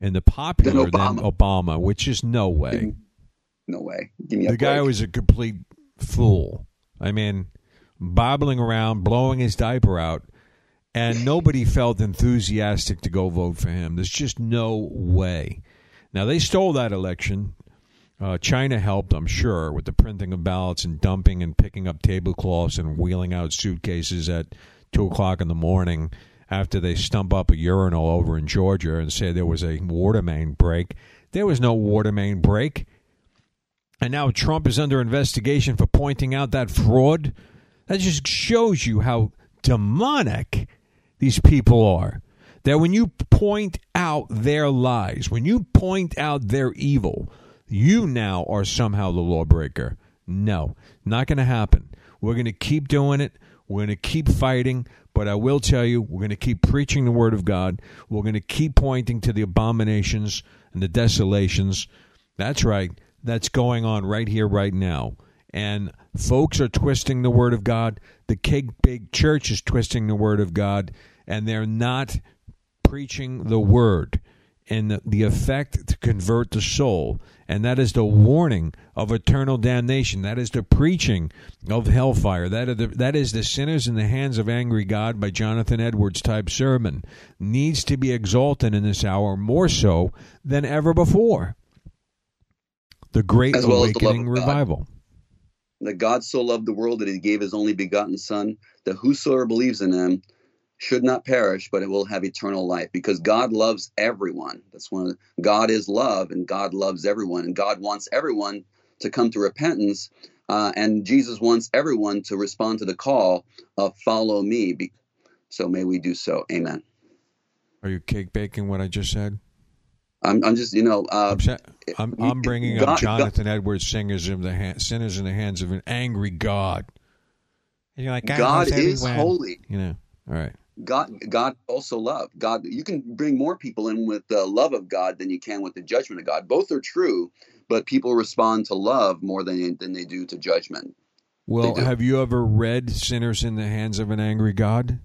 in the popular than Obama, than Obama which is no way. No way. the guy was a complete fool. I mean, bobbling around, blowing his diaper out, and nobody felt enthusiastic to go vote for him. There's just no way. Now, they stole that election. Uh, China helped, I'm sure, with the printing of ballots and dumping and picking up tablecloths and wheeling out suitcases at 2 o'clock in the morning after they stump up a urinal over in Georgia and say there was a water main break. There was no water main break. And now Trump is under investigation for pointing out that fraud. That just shows you how demonic these people are. That when you point out their lies, when you point out their evil, you now are somehow the lawbreaker. No, not going to happen. We're going to keep doing it. We're going to keep fighting. But I will tell you, we're going to keep preaching the word of God. We're going to keep pointing to the abominations and the desolations. That's right. That's going on right here, right now. And folks are twisting the word of God. The big, big church is twisting the word of God, and they're not preaching the word and the, the effect to convert the soul. And that is the warning of eternal damnation. That is the preaching of hellfire. That, the, that is the sinners in the hands of angry God by Jonathan Edwards type sermon. Needs to be exalted in this hour more so than ever before. The Great As well Awakening of God. That God so loved the world that he gave his only begotten Son, that whosoever believes in him should not perish, but it will have eternal life. Because God loves everyone. That's one. Of, God is love, and God loves everyone, and God wants everyone to come to repentance. Uh, and Jesus wants everyone to respond to the call of "Follow me." So may we do so. Amen. Are you cake baking what I just said? I'm, I'm just, you know, uh, I'm, I'm, bringing God- up Jonathan Edwards, singers in the ha- sinners in the hands of an angry God. And you're like, God loves is holy. You know, all right. God, God also love. God, you can bring more people in with the love of God than you can with the judgment of God. Both are true, but people respond to love more than than they do to judgment. Well, have you ever read Sinners in the Hands of an Angry God?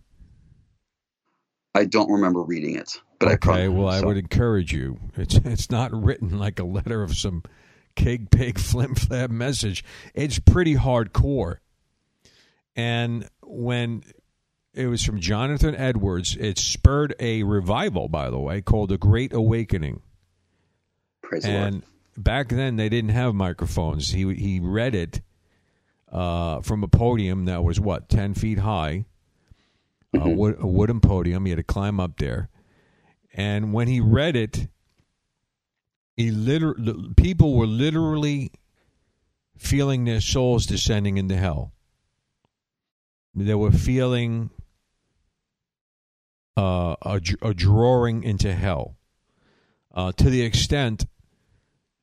I don't remember reading it, but I okay, well, I would encourage you. It's it's not written like a letter of some cake pig flim flam message. It's pretty hardcore. And when it was from Jonathan Edwards, it spurred a revival, by the way, called the Great Awakening. Praise the Lord. And back then they didn't have microphones. He he read it uh, from a podium that was what ten feet high, a, wood, a wooden podium. He had to climb up there, and when he read it, he liter- people were literally feeling their souls descending into hell. They were feeling uh, a, a drawing into hell uh, to the extent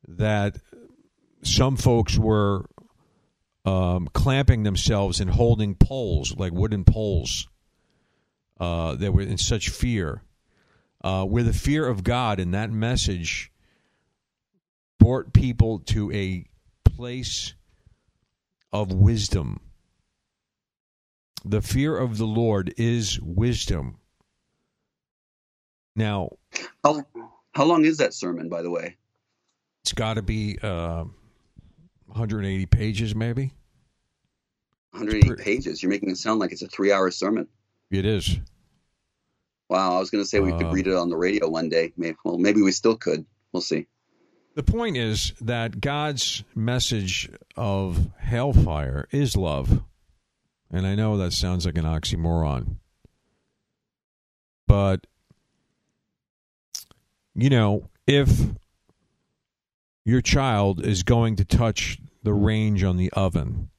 that some folks were um, clamping themselves and holding poles, like wooden poles. Uh, they were in such fear. Uh, where the fear of God and that message brought people to a place of wisdom. The fear of the Lord is wisdom. Now, How, how long is that sermon, by the way? it's got to be uh, 180 pages, maybe. 180 pretty- pages. You're making it sound like it's a three-hour sermon. It is. Wow, I was going to say we could read um, it on the radio one day. Maybe, well, maybe we still could. We'll see. The point is that God's message of hellfire is love. And I know that sounds like an oxymoron. But, you know, if your child is going to touch the range on the oven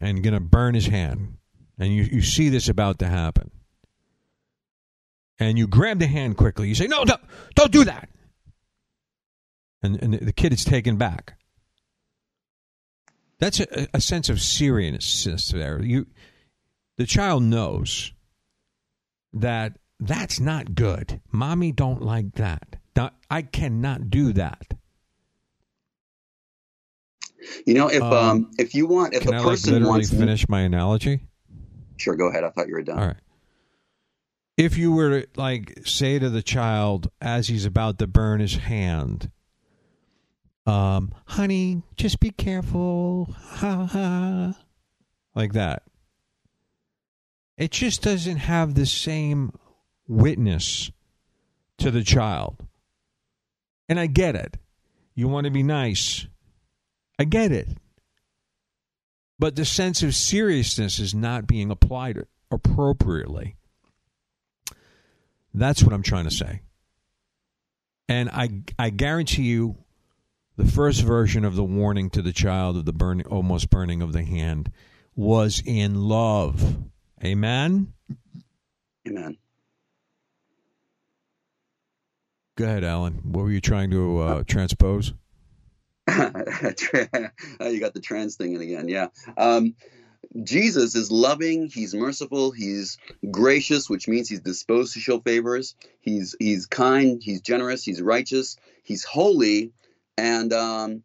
and going to burn his hand, and you, you see this about to happen, and you grab the hand quickly, you say, No, don't, don't do that and, and the kid is taken back. That's a, a sense of seriousness there. You, the child knows that that's not good. Mommy don't like that. Now, I cannot do that. You know, if Um, um, if you want, if Can a I like person literally wants, finish my analogy? sure, go ahead. I thought you were done. All right. If you were to like say to the child as he's about to burn his hand, um, honey, just be careful. Ha ha. Like that. It just doesn't have the same witness to the child. And I get it. You want to be nice. I get it. But the sense of seriousness is not being applied appropriately. That's what I'm trying to say. And I, I guarantee you, the first version of the warning to the child of the burning, almost burning of the hand was in love. Amen? Amen. Go ahead, Alan. What were you trying to uh, transpose? you got the trans thing in again. Yeah. Um, Jesus is loving, he's merciful, he's gracious, which means he's disposed to show favors. He's he's kind, he's generous, he's righteous, he's holy, and um,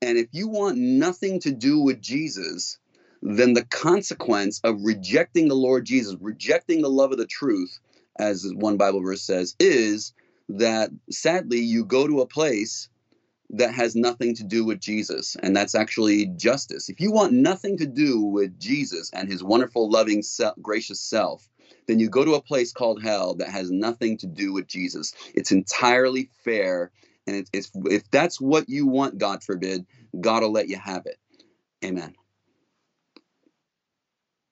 and if you want nothing to do with Jesus, then the consequence of rejecting the Lord Jesus, rejecting the love of the truth, as one Bible verse says, is that sadly you go to a place that has nothing to do with Jesus, and that's actually justice. If you want nothing to do with Jesus and his wonderful, loving, gracious self, then you go to a place called hell that has nothing to do with Jesus. It's entirely fair, and it's, if that's what you want, God forbid, God will let you have it. Amen.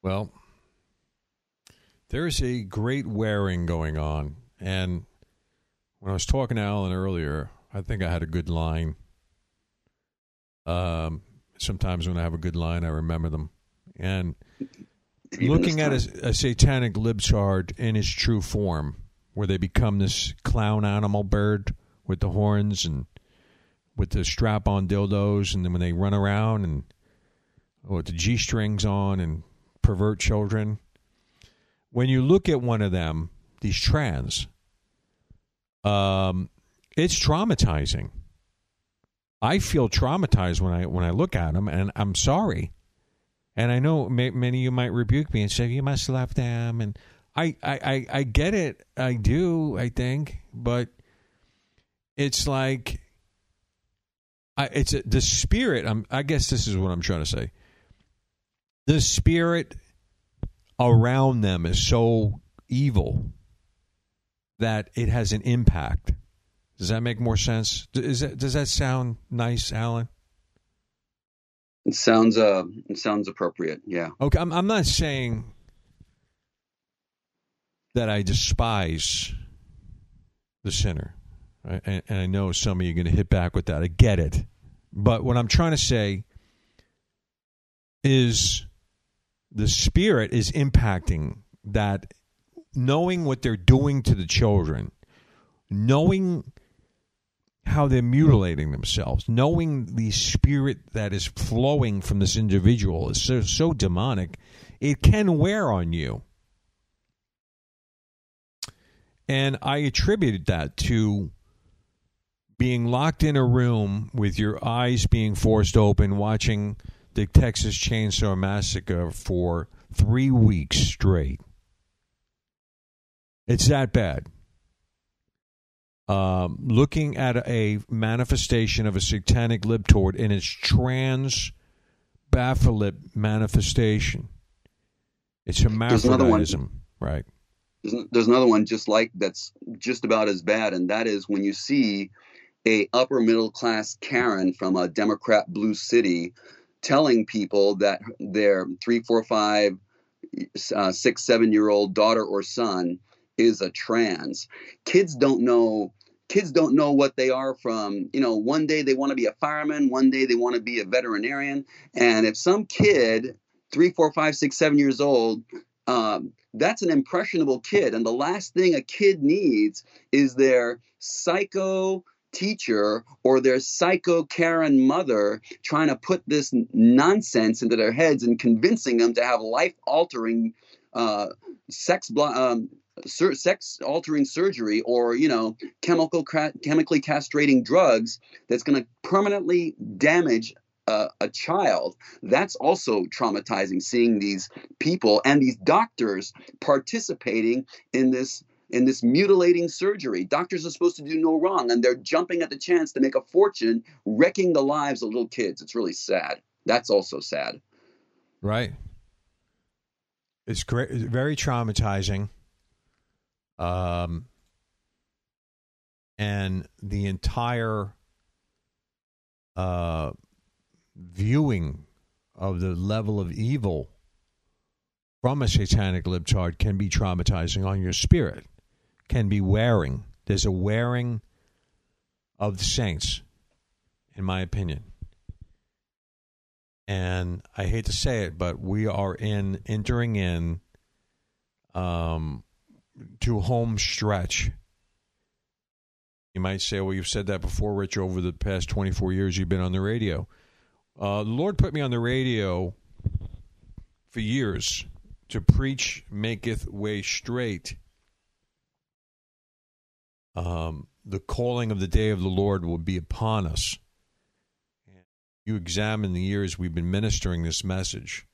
Well, there's a great wearing going on, and when I was talking to Alan earlier, I think I had a good line. Um, sometimes when I have a good line, I remember them. And Even looking at a, a, satanic libtard in its true form, where they become this clown animal bird with the horns and with the strap on dildos, and then when they run around and with the G strings on and pervert children. When you look at one of them, these trans, um, it's traumatizing. I feel traumatized when I when I look at them, and I'm sorry. And I know may, many of you might rebuke me and say you must love them, and I, I, I, I get it. I do. I think, but it's like I, it's a, the spirit. I'm, I guess this is what I'm trying to say. The spirit around them is so evil that it has an impact. Does that make more sense? Does that, does that sound nice, Alan? It sounds uh, it sounds appropriate. Yeah. Okay, I'm I'm not saying that I despise the sinner, right? and, and I know some of you are going to hit back with that. I get it, but what I'm trying to say is the spirit is impacting that knowing what they're doing to the children, knowing how they're mutilating themselves, knowing the spirit that is flowing from this individual is so, so demonic, it can wear on you. And I attributed that to being locked in a room with your eyes being forced open, watching the Texas Chainsaw Massacre for three weeks straight. It's that bad. Um, looking at a manifestation of a satanic libtard in its trans baphomet manifestation. It's hermaphroditism, right? There's, there's another one just like that's just about as bad, and that is when you see a upper middle class Karen from a Democrat blue city telling people that their three, four, five, uh, six, seven year old daughter or son is a trans. Kids don't know. Kids don't know what they are from, you know, one day they want to be a fireman, one day they want to be a veterinarian. And if some kid, three, four, five, six, seven years old, um, that's an impressionable kid. And the last thing a kid needs is their psycho teacher or their psycho Karen mother trying to put this nonsense into their heads and convincing them to have life altering uh, sex um, sur- sex altering surgery or you know chemical chemically castrating drugs that's going to permanently damage uh, a child that's also traumatizing seeing these people and these doctors participating in this in this mutilating surgery. Doctors are supposed to do no wrong, and they're jumping at the chance to make a fortune, wrecking the lives of little kids. It's really sad. That's also sad. Right. It's great. Very traumatizing. Um, and the entire uh, viewing of the level of evil from a satanic libtard can be traumatizing on your spirit, can be wearing. There's a wearing of the saints, in my opinion. And I hate to say it, but we are in entering in um, to home stretch. You might say, well, you've said that before, Rich, over the past 24 years you've been on the radio. Uh, the Lord put me on the radio for years to preach maketh way straight. Um, the calling of the day of the Lord will be upon us. You examine the years we've been ministering this message.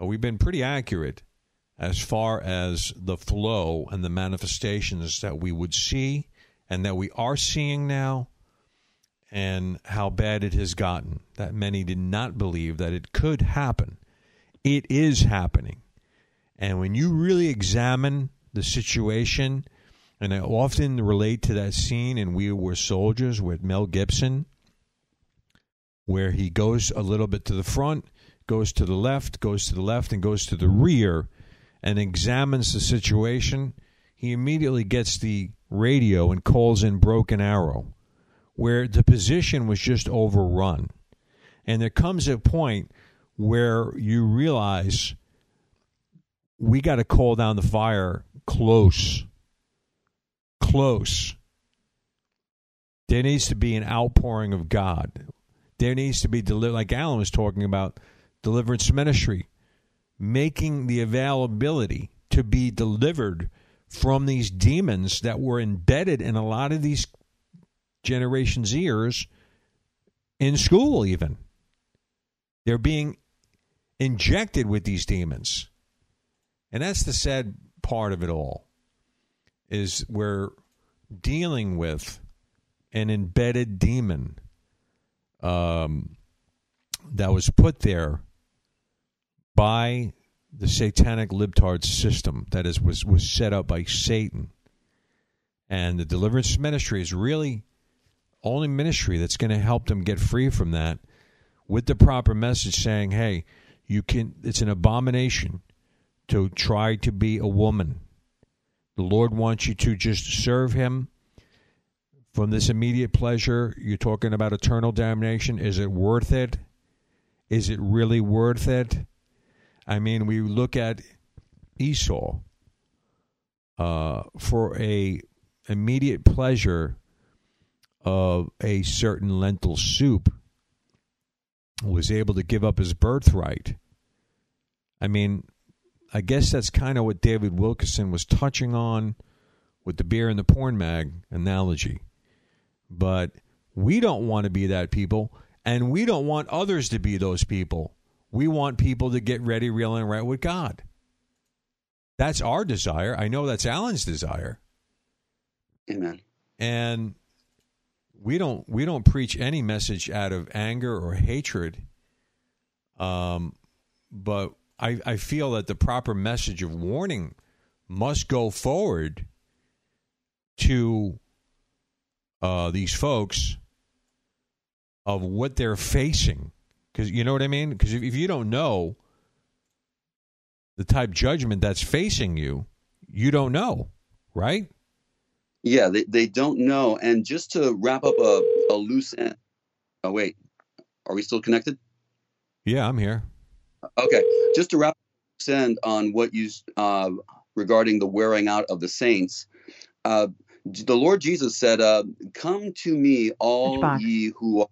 Uh, we've been pretty accurate as far as the flow and the manifestations that we would see and that we are seeing now and how bad it has gotten that many did not believe that it could happen. It is happening. And when you really examine the situation and i often relate to that scene in we were soldiers with mel gibson where he goes a little bit to the front goes to the left goes to the left and goes to the rear and examines the situation, he immediately gets the radio and calls in Broken Arrow, where the position was just overrun. And there comes a point where you realize we got to call down the fire close. Close. There needs to be an outpouring of God. There needs to be deliver like Alan was talking about deliverance ministry making the availability to be delivered from these demons that were embedded in a lot of these generations' ears in school, even. They're being injected with these demons. And that's the sad part of it all is we're dealing with an embedded demon um, that was put there by the satanic libtard system that is was was set up by Satan. And the deliverance ministry is really only ministry that's going to help them get free from that with the proper message saying, "Hey, you can it's an abomination to try to be a woman. The Lord wants you to just serve him from this immediate pleasure. You're talking about eternal damnation. Is it worth it? Is it really worth it? I mean, we look at Esau uh, for a immediate pleasure of a certain lentil soup was able to give up his birthright. I mean, I guess that's kind of what David Wilkerson was touching on with the beer and the porn mag analogy. But we don't want to be that people, and we don't want others to be those people. We want people to get ready, real, and right with God. That's our desire. I know that's Alan's desire. Amen. And we don't we don't preach any message out of anger or hatred. Um, but I, I feel that the proper message of warning must go forward to uh, these folks of what they're facing because you know what I mean? Because if, if you don't know the type judgment that's facing you, you don't know, right? Yeah, they, they don't know. And just to wrap up a, a loose end. Oh, wait. Are we still connected? Yeah, I'm here. Okay. Just to wrap up end on what you uh, regarding the wearing out of the saints. Uh, the Lord Jesus said, uh, Come to me, all ye who are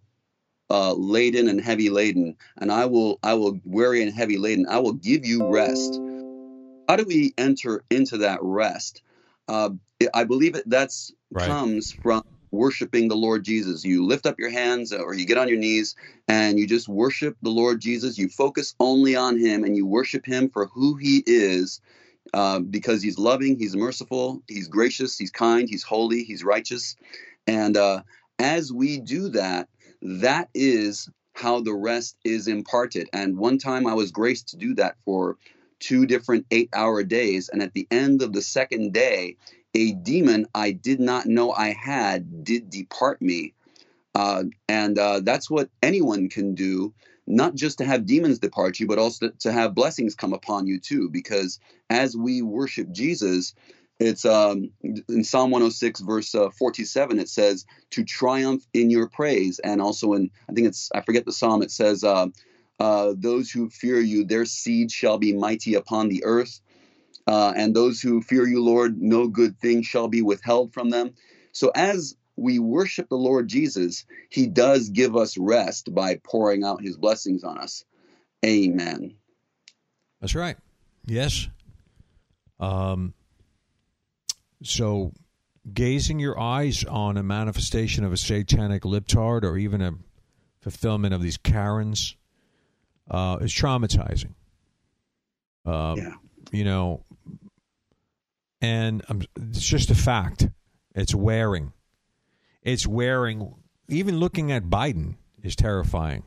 uh, laden and heavy laden, and I will I will weary and heavy laden. I will give you rest. How do we enter into that rest? Uh, I believe it that's right. comes from worshiping the Lord Jesus. You lift up your hands or you get on your knees and you just worship the Lord Jesus. You focus only on Him and you worship Him for who He is. uh, because He's loving, He's merciful, He's gracious, He's kind, He's holy, He's righteous. And uh, as we do that, that is how the rest is imparted. And one time I was graced to do that for two different eight hour days. And at the end of the second day, a demon I did not know I had did depart me. Uh, and uh, that's what anyone can do, not just to have demons depart you, but also to have blessings come upon you too. Because as we worship Jesus, it's um, in Psalm 106, verse uh, 47, it says, to triumph in your praise. And also in, I think it's, I forget the psalm, it says, uh, uh, those who fear you, their seed shall be mighty upon the earth. Uh, and those who fear you, Lord, no good thing shall be withheld from them. So as we worship the Lord Jesus, he does give us rest by pouring out his blessings on us. Amen. That's right. Yes. Um, so, gazing your eyes on a manifestation of a satanic libtard or even a fulfillment of these Karens uh, is traumatizing. Uh, Yeah. You know, and um, it's just a fact. It's wearing. It's wearing. Even looking at Biden is terrifying.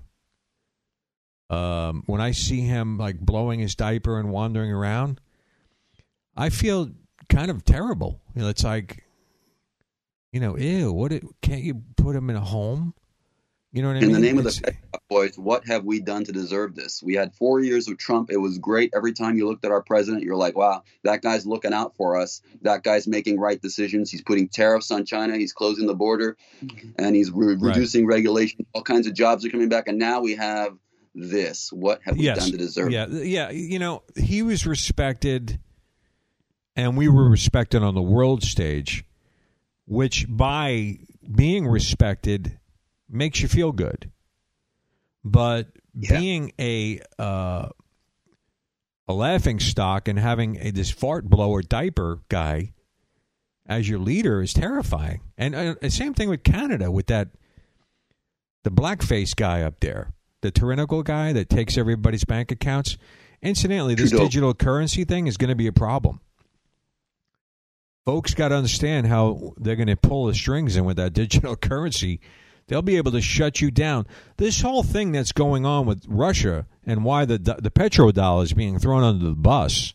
Um, when I see him like blowing his diaper and wandering around, I feel kind of terrible. You know, it's like, you know, ew. What? It, can't you put him in a home? You know what I In mean? In the name of the It's- Pet Shop Boys, what have we done to deserve this? We had four years of Trump. It was great. Every time you looked at our president, you're like, wow, that guy's looking out for us. That guy's making right decisions. He's putting tariffs on China. He's closing the border, mm-hmm. and he's re- Right. reducing regulation. All kinds of jobs are coming back. And now we have this. What have we yes. done to deserve Yeah, yeah. You know, he was respected, and we were respected on the world stage, which by being respected makes you feel good. But Yeah. being a uh, a laughing stock and having a, this fart blower diaper guy as your leader is terrifying. And uh, the same thing with Canada with that the blackface guy up there, the tyrannical guy that takes everybody's bank accounts. Incidentally, this Trudeau. digital currency thing is going to be a problem. Folks got to understand how they're going to pull the strings in with that digital currency. They'll be able to shut you down. This whole thing that's going on with Russia and why the the petrodollar is being thrown under the bus.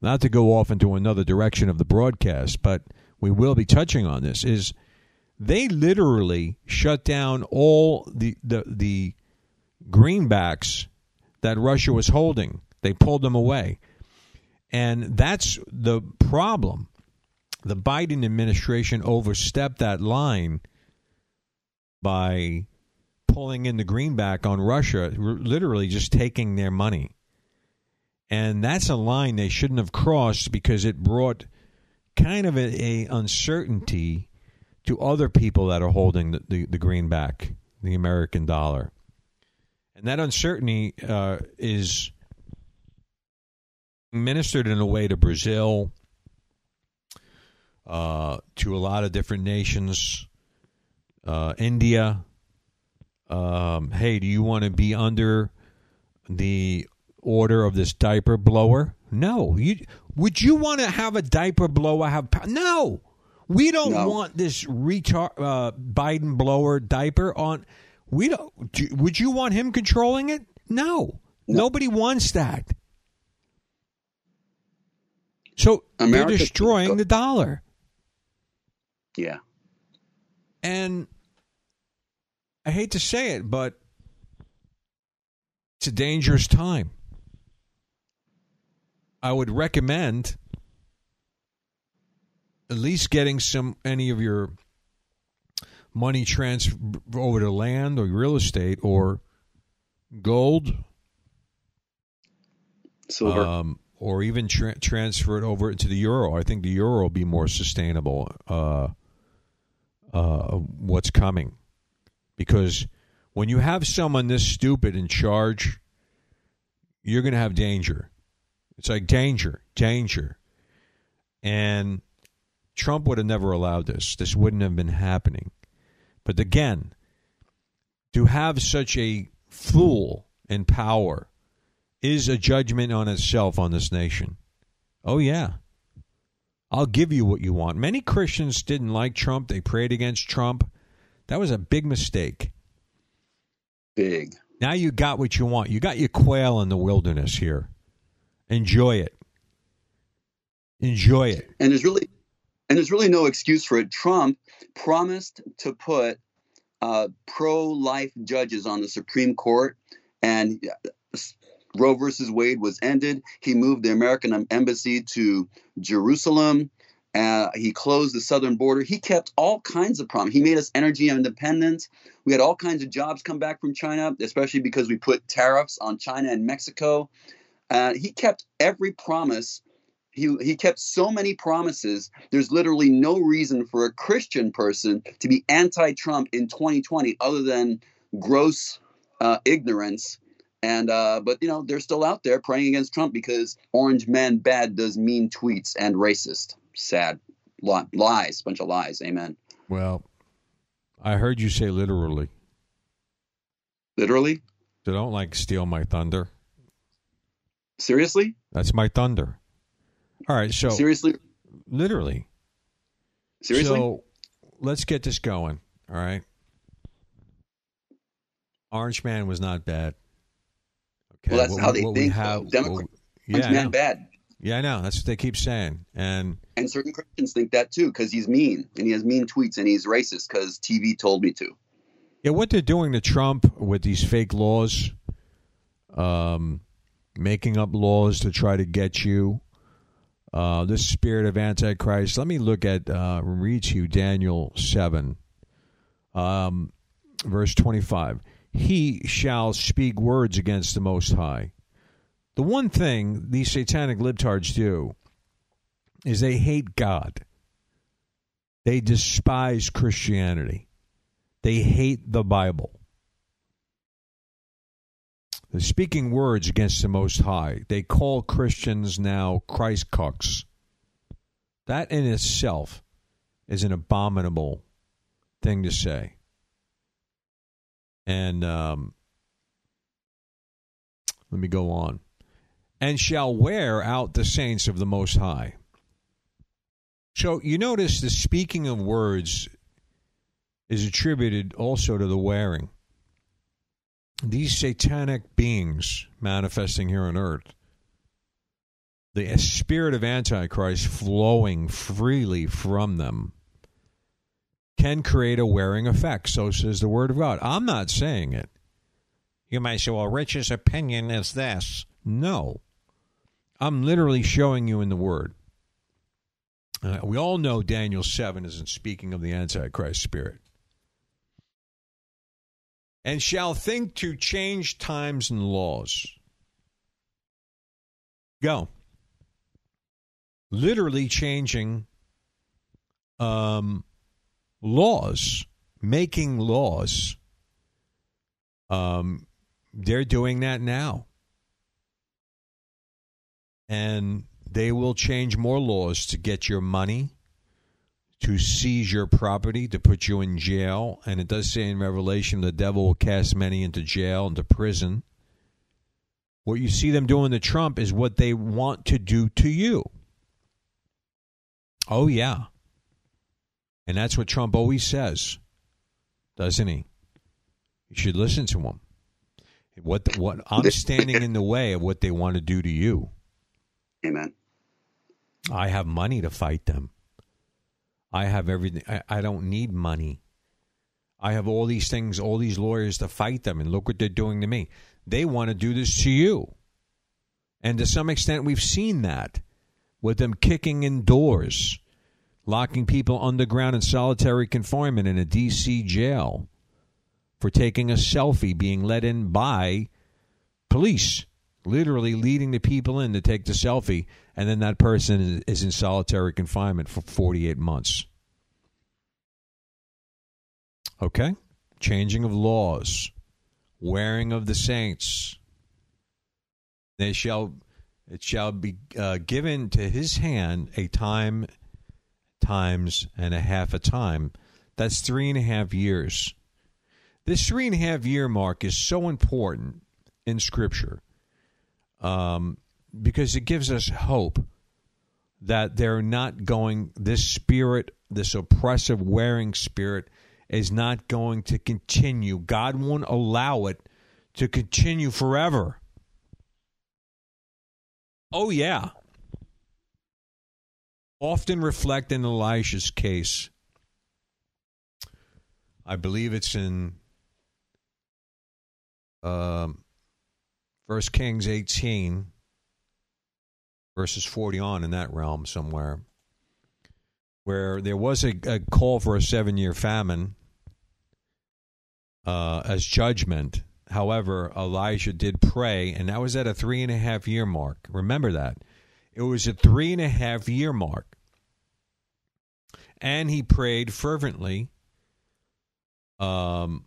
Not to go off into another direction of the broadcast, but we will be touching on this. Is they literally shut down all the the, the greenbacks that Russia was holding. They pulled them away. And that's the problem. The Biden administration overstepped that line by pulling in the greenback on Russia, r- literally just taking their money. And that's a line they shouldn't have crossed because it brought kind of a, a uncertainty to other people that are holding the, the, the greenback, the American dollar. And that uncertainty uh, is ministered in a way to Brazil, uh, to a lot of different nations, uh, India. Um, hey, do you want to be under the order of this diaper blower? No. You would you want to have a diaper blower have no? We don't No. want this retard uh, Biden blower diaper on. We don't. do- Would you want him controlling it? No. Nobody wants that. So America- they're destroying the dollar. Yeah. And I hate to say it, but it's a dangerous time. I would recommend at least getting some any of your money transferred over to land or real estate or gold Silver. um, or even tra- transfer it over to the euro. I think the euro will be more sustainable. Uh, uh, what's coming? Because when you have someone this stupid in charge, you're going to have danger. It's like danger, danger, and Trump would have never allowed this. This wouldn't have been happening. But again, to have such a fool in power is a judgment on itself on this nation Oh, yeah. I'll give you what you want. Many Christians didn't like Trump. They prayed against Trump. That was a big mistake. Big. Now you got what you want. You got your quail in the wilderness here. Enjoy it. Enjoy it. And there's really and there's really no excuse for it. Trump promised to put uh, pro-life judges on the Supreme Court, and Roe versus Wade was ended. He moved the American embassy to Jerusalem. Uh, he closed the southern border. He kept all kinds of promises. He made us energy independent. We had all kinds of jobs come back from China, especially because we put tariffs on China and Mexico. Uh, he kept every promise. He, he kept so many promises. There's literally no reason for a Christian person to be anti Trump in 2020 other than gross uh, ignorance and uh, but you know they're still out there praying against Trump because Orange Man Bad does mean tweets and racist. Sad lies, bunch of lies. Amen. Well, I heard you say literally. Literally. They don't like steal my thunder. Seriously. That's my thunder. All right. So seriously. Literally. Seriously. So let's get this going. All right. Orange Man was not bad. Okay. Well, that's what, how they think. Have, Democrats, yeah, man bad. Yeah, I know. That's what they keep saying. And and certain Christians think that too because he's mean and he has mean tweets and he's racist because TV told me to. Yeah, what they're doing to Trump with these fake laws, um, making up laws to try to get you. Uh, this spirit of Antichrist. Let me look at uh, read to you Daniel seven, um, verse twenty five he shall speak words against the Most High. The one thing these satanic libtards do is they hate God. They despise Christianity. They hate the Bible. They're speaking words against the Most High. They call Christians now Christ cucks. That in itself is an abominable thing to say and um, let me go on. And shall wear out the saints of the Most High. So you notice the speaking of words is attributed also to the wearing. These satanic beings manifesting here on earth, the spirit of Antichrist flowing freely from them can create a wearing effect. So says the Word of God. I'm not saying it. You might say, well, Rich's opinion is this. No. I'm literally showing you in the Word. Uh, we all know Daniel 7 isn't speaking of the Antichrist spirit. And shall think to change times and laws. Go. Literally changing um, laws, making laws. Um, they're doing that now. And they will change more laws to get your money, to seize your property, to put you in jail. And it does say in Revelation the devil will cast many into jail, into prison. What you see them doing to Trump is what they want to do to you. Oh, yeah. And that's what Trump always says, doesn't he? You should listen to him. What what I'm standing in the way of what they want to do to you. Amen. I have money to fight them. I have everything. I, I don't need money. I have all these things, all these lawyers to fight them, and look what they're doing to me. They want to do this to you. And to some extent, we've seen that with them kicking in doors locking people underground in solitary confinement in a D.C. jail for taking a selfie being let in by police, literally leading the people in to take the selfie, and then that person is in solitary confinement for 48 months. Okay? Changing of laws, wearing of the saints. They shall it shall be uh, given to his hand a time times and a half a time. That's three and a half years. This three and a half year mark is so important in Scripture um, because it gives us hope that they're not going, this spirit, this oppressive wearing spirit, is not going to continue. God won't allow it to continue forever. Oh, yeah. Often reflect in Elisha's case. I believe it's in um, First Kings 18, verses 40 on in that realm somewhere, where there was a, a call for a seven year famine uh, as judgment. However, Elijah did pray, and that was at a three and a half year mark. Remember that. It was a three and a half year mark. And he prayed fervently um,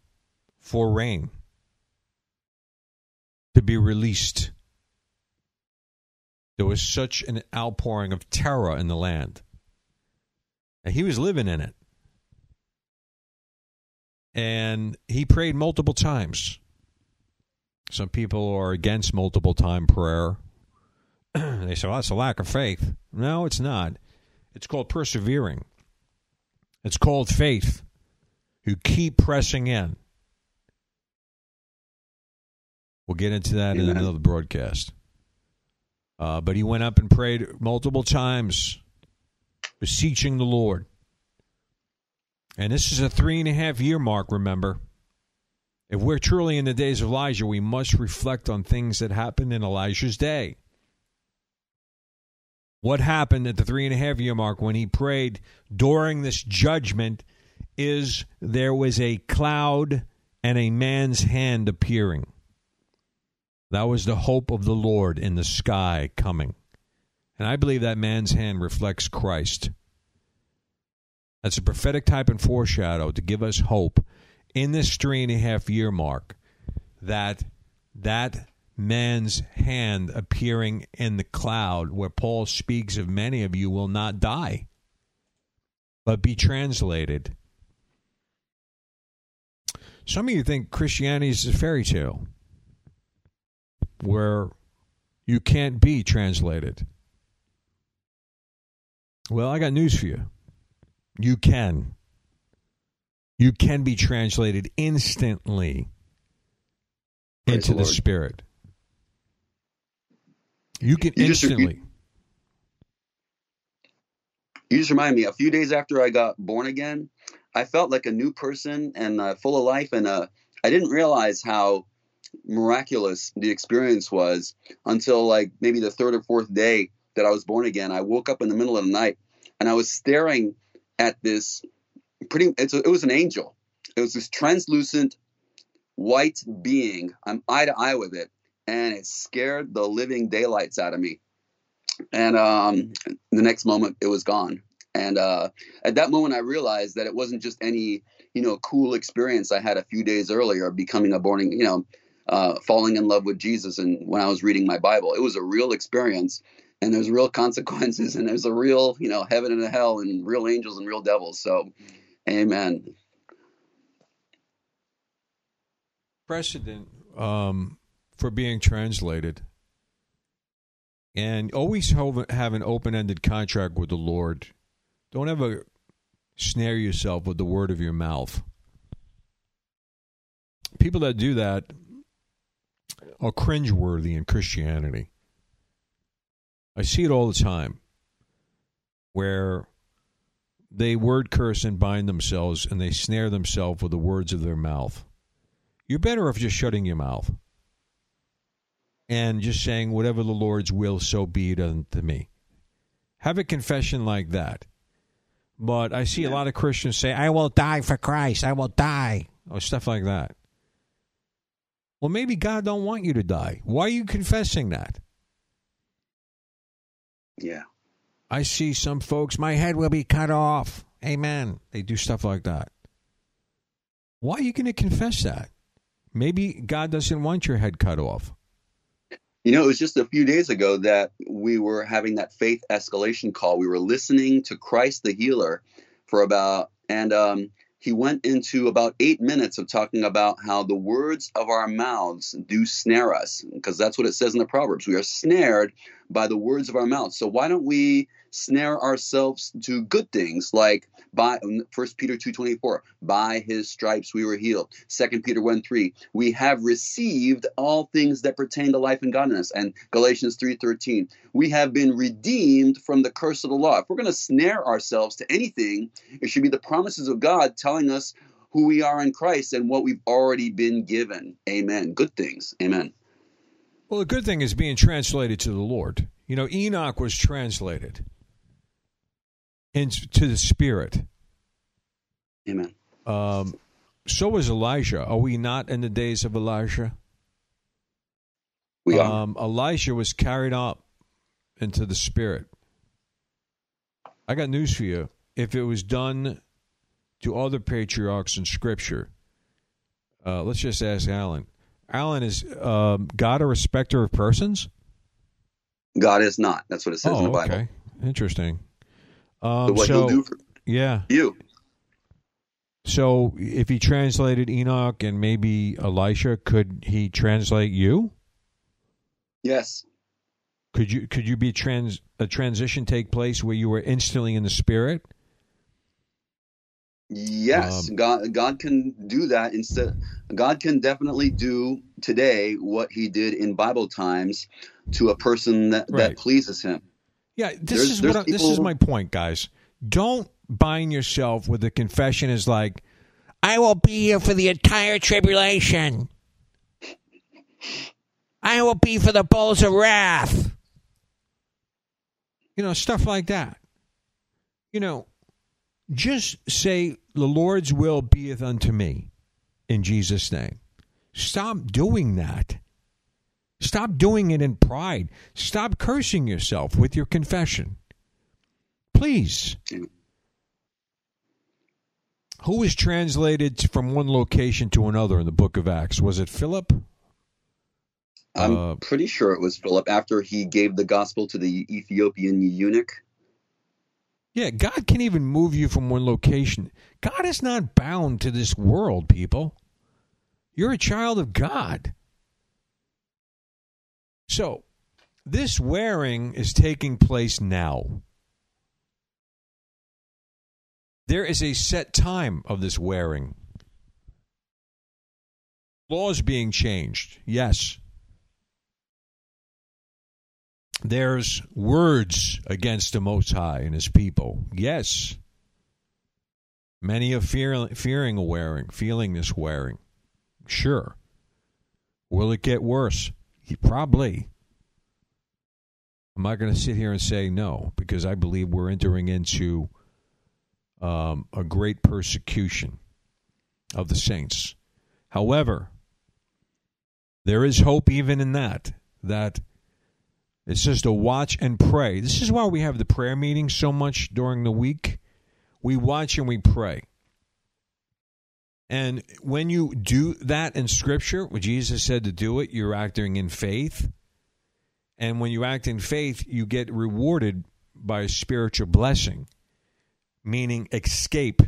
for rain to be released. There was such an outpouring of terror in the land. And he was living in it. And he prayed multiple times. Some people are against multiple time prayer. they say, well, that's a lack of faith. No, it's not. It's called persevering, it's called faith. You keep pressing in. We'll get into that Amen. in another broadcast. Uh, but he went up and prayed multiple times, beseeching the Lord. And this is a three and a half year mark, remember. If we're truly in the days of Elijah, we must reflect on things that happened in Elijah's day. What happened at the three and a half year mark when he prayed during this judgment is there was a cloud and a man's hand appearing. That was the hope of the Lord in the sky coming. And I believe that man's hand reflects Christ. That's a prophetic type and foreshadow to give us hope in this three and a half year mark that that man's hand appearing in the cloud where Paul speaks of many of you will not die but be translated. Some of you think Christianity is a fairy tale where you can't be translated. Well, I got news for you. You can. You can be translated instantly Praise into the the. Spirit. You can You just- instantly. You just remind me. A few days after I got born again, I felt like a new person and uh, full of life, and uh, I didn't realize how miraculous the experience was until like maybe the third or fourth day that I was born again. I woke up in the middle of the night and I was staring at this pretty. It's a, it was an angel. It was this translucent white being. I'm eye to eye with it, and it scared the living daylights out of me. And um, the next moment, it was gone. And uh, at that moment, I realized that it wasn't just any, you know, cool experience I had a few days earlier, becoming a born, you know, uh, falling in love with Jesus. And when I was reading my Bible, it was a real experience, and there's real consequences, and there's a real, you know, heaven and a hell, and real angels and real devils. So, Amen. precedent um, for being translated. And always have, an open ended contract with the Lord. Don't ever snare yourself with the word of your mouth. People that do that are cringeworthy in Christianity. I see it all the time where they word curse and bind themselves and they snare themselves with the words of their mouth. You're better off just shutting your mouth and just saying, whatever the Lord's will, so be it unto me. Have a confession like that. But I see a lot of Christians say, I will die for Christ. I will die. Or stuff like that. Well, maybe God don't want you to die. Why are you confessing that? Yeah. I see some folks, my head will be cut off. Amen. They do stuff like that. Why are you going to confess that? Maybe God doesn't want your head cut off. You know, it was just a few days ago that we were having that faith escalation call. We were listening to Christ the healer for about, and um, he went into about eight minutes of talking about how the words of our mouths do snare us, because that's what it says in the Proverbs. We are snared by the words of our mouths. So why don't we snare ourselves to good things like by First Peter 2:24, by his stripes we were healed. Second Peter 1:3, we have received all things that pertain to life and godliness. And Galatians 3:13, we have been redeemed from the curse of the law. If we're going to snare ourselves to anything, it should be the promises of God telling us who we are in Christ and what we've already been given. Amen. Good things. Amen. Well, the good thing is being translated to the Lord. You know, Enoch was translated into the Spirit. Amen. Um, so was Elijah. Are we not in the days of Elijah? We are. Um, Elijah was carried up into the Spirit. I got news for you. If it was done to other patriarchs in Scripture, uh, let's just ask Alan. Alan, is um, God a respecter of persons? God is not. That's what it says oh, in the Bible. okay. Interesting. Um, what so, he'll do for yeah. you. So if he translated Enoch and maybe Elisha, could he translate you? Yes. Could you could you be trans a transition take place where you were instantly in the spirit? Yes, Um, God God can do that instead God can definitely do today what he did in Bible times to a person that, Right. that pleases him. Yeah, this There's- is there's what I, this is my point, guys. Don't bind yourself with the confession is like, I will be here for the entire tribulation. I will be for the bowls of wrath. You know, stuff like that. You know, just say, The Lord's will beeth unto me in Jesus' name. Stop doing that. Stop doing it in pride. Stop cursing yourself with your confession. Please. Who was translated from one location to another in the book of Acts? Was it Philip? I'm Uh, pretty sure it was Philip after he gave the gospel to the Ethiopian eunuch. Yeah, God can even move you from one location. God is not bound to this world, people. You're a child of God. So, this wearing is taking place now. There is a set time of this wearing. Laws being changed, yes. There's words against the Most High and His people, yes. Many are fear, fearing a wearing, feeling this wearing. Sure. Will it get worse? He probably. I'm not going to sit here and say no because I believe we're entering into um, a great persecution of the saints. However, there is hope even in that. That it's just to watch and pray. This is why we have the prayer meeting so much during the week. We watch and we pray. And when you do that in Scripture, when Jesus said to do it, you're acting in faith. And when you act in faith, you get rewarded by a spiritual blessing, meaning escape.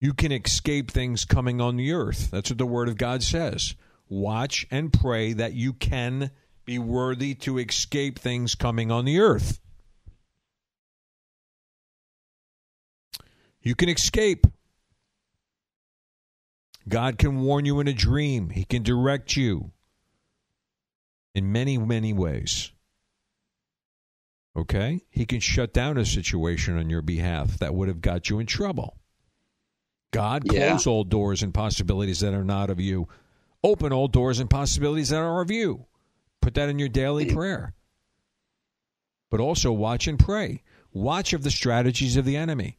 You can escape things coming on the earth. That's what the Word of God says. Watch and pray that you can be worthy to escape things coming on the earth. You can escape. God can warn you in a dream, He can direct you in many, many ways. Okay? He can shut down a situation on your behalf that would have got you in trouble. God, Yeah. close all doors and possibilities that are not of you. Open all doors and possibilities that are of you. Put that in your daily prayer. But also watch and pray. Watch of the strategies of the enemy.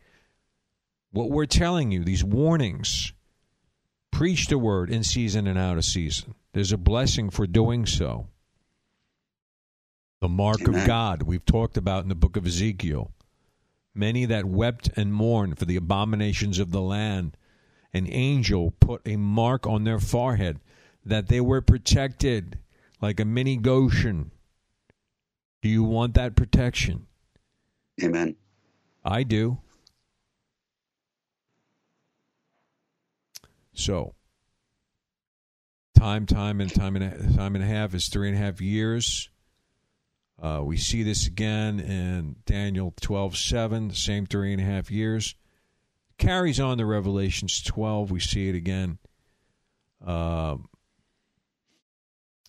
What we're telling you, these warnings. Preach the word in season and out of season. There's a blessing for doing so. The mark of God, we've talked about in the book of Ezekiel. Many that wept and mourned for the abominations of the land. An angel put a mark on their forehead that they were protected like a mini Goshen. Do you want that protection? Amen. I do. So, time, time, and time and a, time and a half is three and a half years. Uh, we see this again in Daniel 12 7, same three and a half years. Carries on to Revelations 12. We see it again. Uh,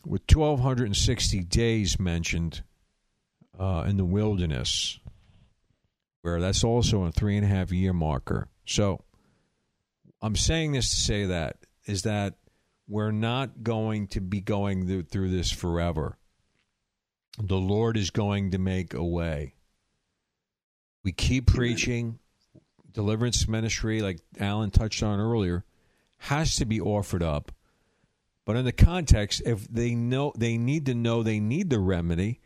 with 1,260 days mentioned uh, in the wilderness, where that's also a three and a half year marker. So I'm saying this to say that is that we're not going to be going th- through this forever. The Lord is going to make a way. We keep preaching. Deliverance ministry, like Alan touched on earlier, has to be offered up. But in the context, if they know they need to know they need the remedy,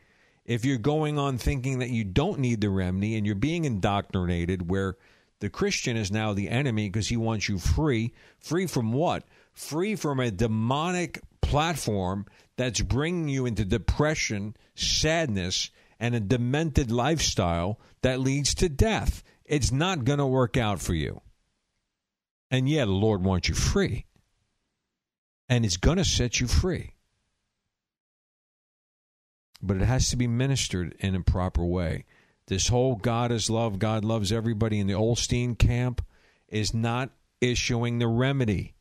if you're going on thinking that you don't need the remedy and you're being indoctrinated where the Christian is now the enemy because he wants you free, free from what? Free from a demonic platform that's bringing you into depression, sadness, and a demented lifestyle that leads to death. It's not going to work out for you. And yeah, the Lord wants you free. And it's going to set you free. But it has to be ministered in a proper way. This whole God is love, God loves everybody in the Osteen camp is not issuing the remedy.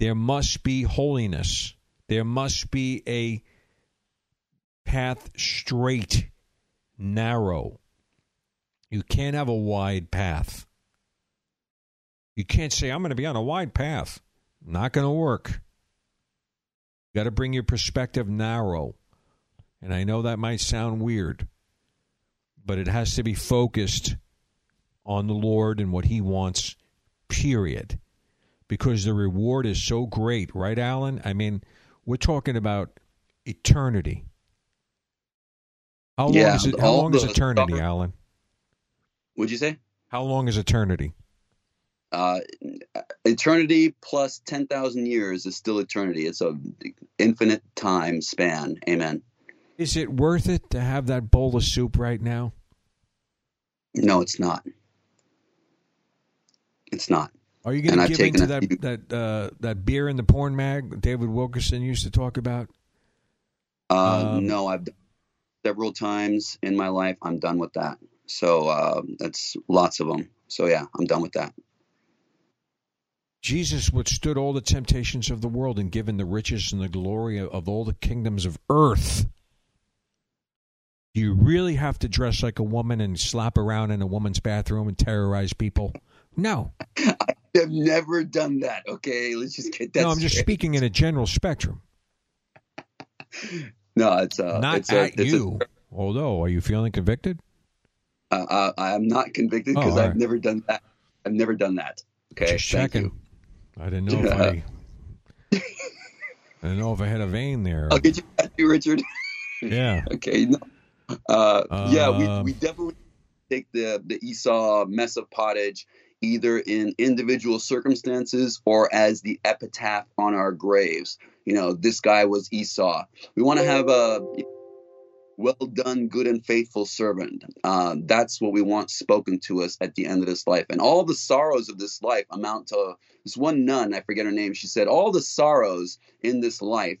There must be holiness. There must be a path straight, narrow. You can't have a wide path. You can't say, I'm going to be on a wide path. Not going to work. You got to bring your perspective narrow. And I know that might sound weird, but it has to be focused on the Lord and what He wants, period. Because the reward is so great, right, Alan? I mean, we're talking about eternity. How long is it? How long is eternity, Alan? What'd you say? How long is eternity? Uh, eternity plus ten thousand years is still eternity. It's an infinite time span. Amen. Is it worth it to have that bowl of soup right now? No, it's not. It's not. Are you going to give into that few- that uh, that beer in the porn mag that David Wilkerson used to talk about? Uh, Um, no, I've done several times in my life. I'm done with that. So uh, that's lots of them. So yeah, I'm done with that. Jesus withstood all the temptations of the world and given the riches and the glory of all the kingdoms of earth. Do you really have to dress like a woman and slap around in a woman's bathroom and terrorize people? No. I've never done that. Okay, let's just get that. no, I'm just straight. speaking in a general spectrum. No, it's uh, Not it's a, at it's you. Although, are you feeling convicted? Uh, uh, I'm not convicted Oh, because all I've right. never done that. I've never done that. Okay, Just checking. I didn't know if I. I didn't know if I had a vein there. I'll get you you, Richard. Yeah. okay. No. Uh, yeah, we, Um, we definitely take the the Esau mess of pottage either in individual circumstances or as the epitaph on our graves. You know, this guy was Esau. We want to have a well done, good and faithful servant. Uh, that's what we want spoken to us at the end of this life. And all the sorrows of this life amount to this one nun, I forget her name, she said, all the sorrows in this life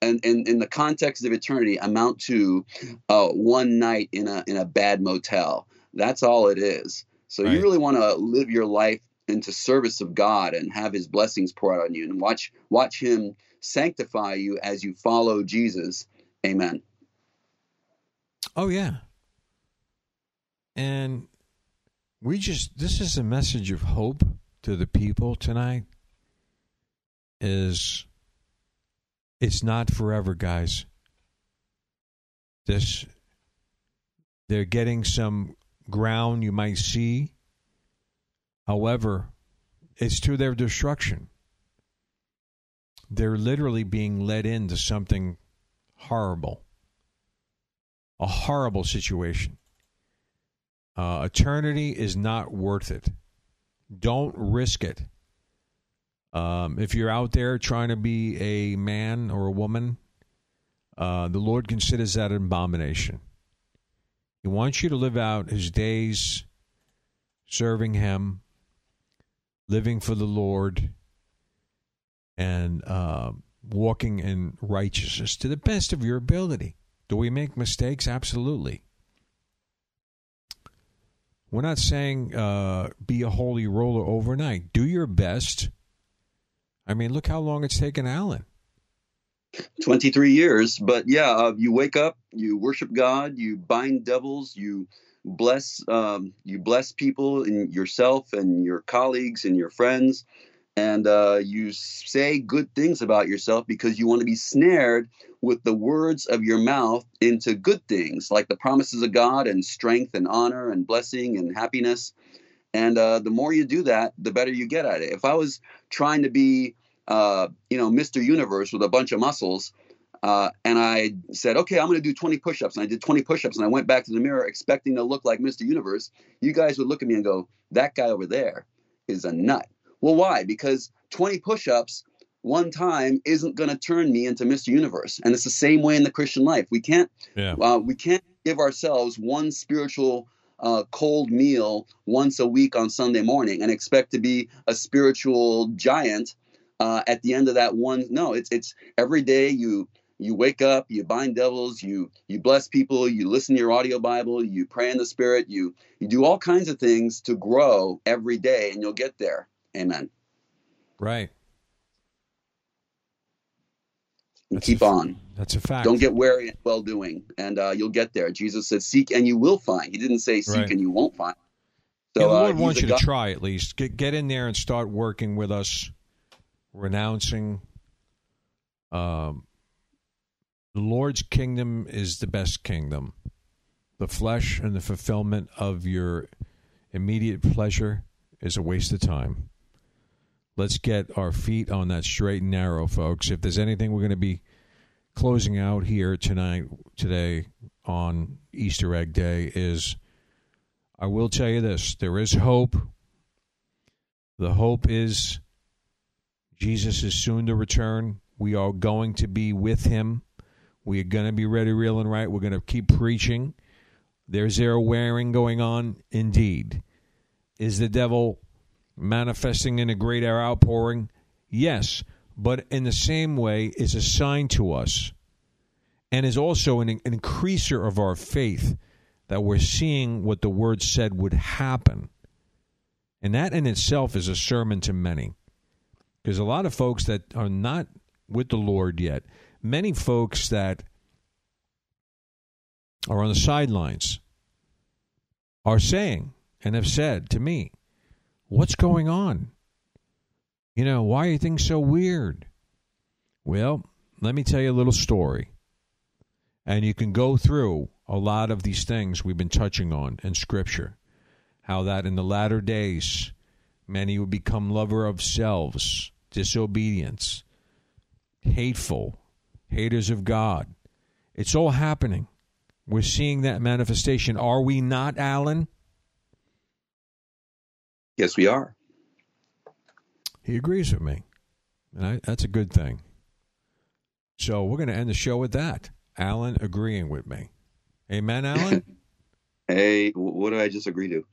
and in, in the context of eternity amount to uh, one night in a in a bad motel. That's all it is. So Right. you really want to live your life into service of God and have His blessings pour out on you, and watch watch Him sanctify you as you follow Jesus. Amen. Oh yeah. And we just this is a message of hope to the people tonight is it's not forever guys. This they're getting some ground you might see. However, it's to their destruction. They're literally being led into something horrible a horrible situation. Uh, eternity is not worth it. Don't risk it. Um, if you're out there trying to be a man or a woman, uh, the Lord considers that an abomination. He wants you to live out his days serving him, living for the Lord, and uh, walking in righteousness to the best of your ability. Do we make mistakes? Absolutely. We're not saying uh, be a holy roller overnight. Do your best. I mean, look how long it's taken Alan. 23 years but yeah uh, you wake up you worship god you bind devils you bless um, you bless people and yourself and your colleagues and your friends and uh, you say good things about yourself because you want to be snared with the words of your mouth into good things like the promises of god and strength and honor and blessing and happiness and uh, the more you do that the better you get at it if i was trying to be uh, you know, Mr. Universe with a bunch of muscles. Uh, and I said, okay, I'm going to do 20 push ups. And I did 20 push ups and I went back to the mirror expecting to look like Mr. Universe. You guys would look at me and go, that guy over there is a nut. Well, why? Because 20 push ups one time isn't going to turn me into Mr. Universe. And it's the same way in the Christian life. We can't, yeah. uh, we can't give ourselves one spiritual uh, cold meal once a week on Sunday morning and expect to be a spiritual giant uh, at the end of that one no it's it's every day you you wake up you bind devils you you bless people you listen to your audio bible you pray in the spirit you you do all kinds of things to grow every day and you'll get there. Amen. Right and keep on that's a fact don't get weary in well doing and uh, you'll get there jesus said seek and you will find he didn't say seek right. and you won't find so yeah, the lord uh, wants you to try at least get get in there and start working with us renouncing um, the Lord's kingdom is the best kingdom. The flesh and the fulfillment of your immediate pleasure is a waste of time. Let's get our feet on that straight and narrow, folks. If there's anything we're going to be closing out here tonight, today on Easter Egg Day, is I will tell you this there is hope. The hope is Jesus is soon to return. We are going to be with him. We are going to be ready, real, and right. We're going to keep preaching. There's there wearing going on? Indeed. Is the devil manifesting in a great air outpouring? Yes. But in the same way, is a sign to us and is also an, an increaser of our faith that we're seeing what the word said would happen. And that in itself is a sermon to many. Because a lot of folks that are not with the Lord yet, many folks that are on the sidelines are saying and have said to me, What's going on? You know, why are things so weird? Well, let me tell you a little story. And you can go through a lot of these things we've been touching on in Scripture. How that in the latter days, Many will become lover of selves, disobedience, hateful, haters of God. It's all happening. We're seeing that manifestation. Are we not, Alan? Yes, we are. He agrees with me. And I, that's a good thing. So we're going to end the show with that. Alan agreeing with me. Amen, Alan? hey, what did I just agree to?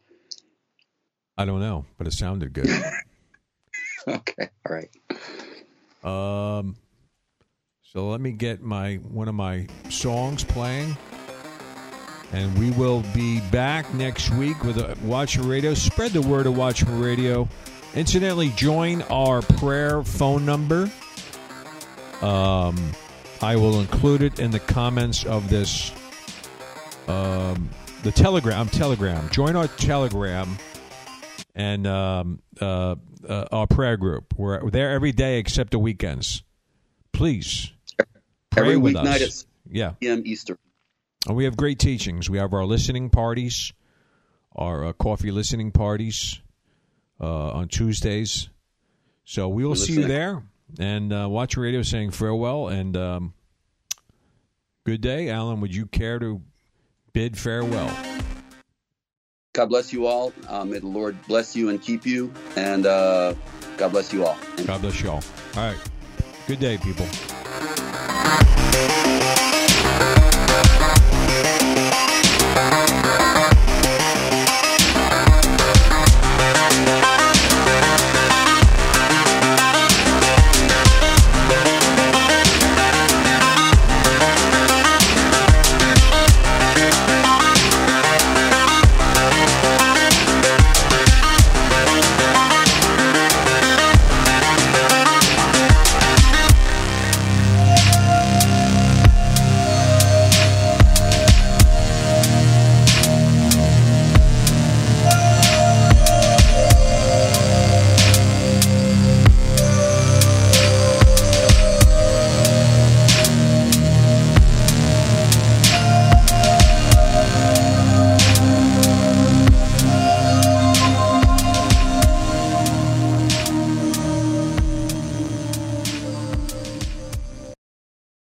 I don't know, but it sounded good. okay, all right. Um, so let me get my one of my songs playing, and we will be back next week with a Watchmen Radio. Spread the word of Watchmen Radio. Incidentally, join our prayer phone number. Um, I will include it in the comments of this. Um, the Telegram, I'm Telegram. Join our Telegram and um, uh, uh, our prayer group. We're there every day except the weekends. Please pray every with weeknight us. at yeah, p.m. Eastern. And we have great teachings. We have our listening parties, our uh, coffee listening parties uh, on Tuesdays. So we will We're see listening. you there and uh, watch radio saying farewell and um, good day. Alan, would you care to bid farewell? God bless you all. Uh, may the Lord bless you and keep you. And uh, God bless you all. God bless you all. All right. Good day, people. Música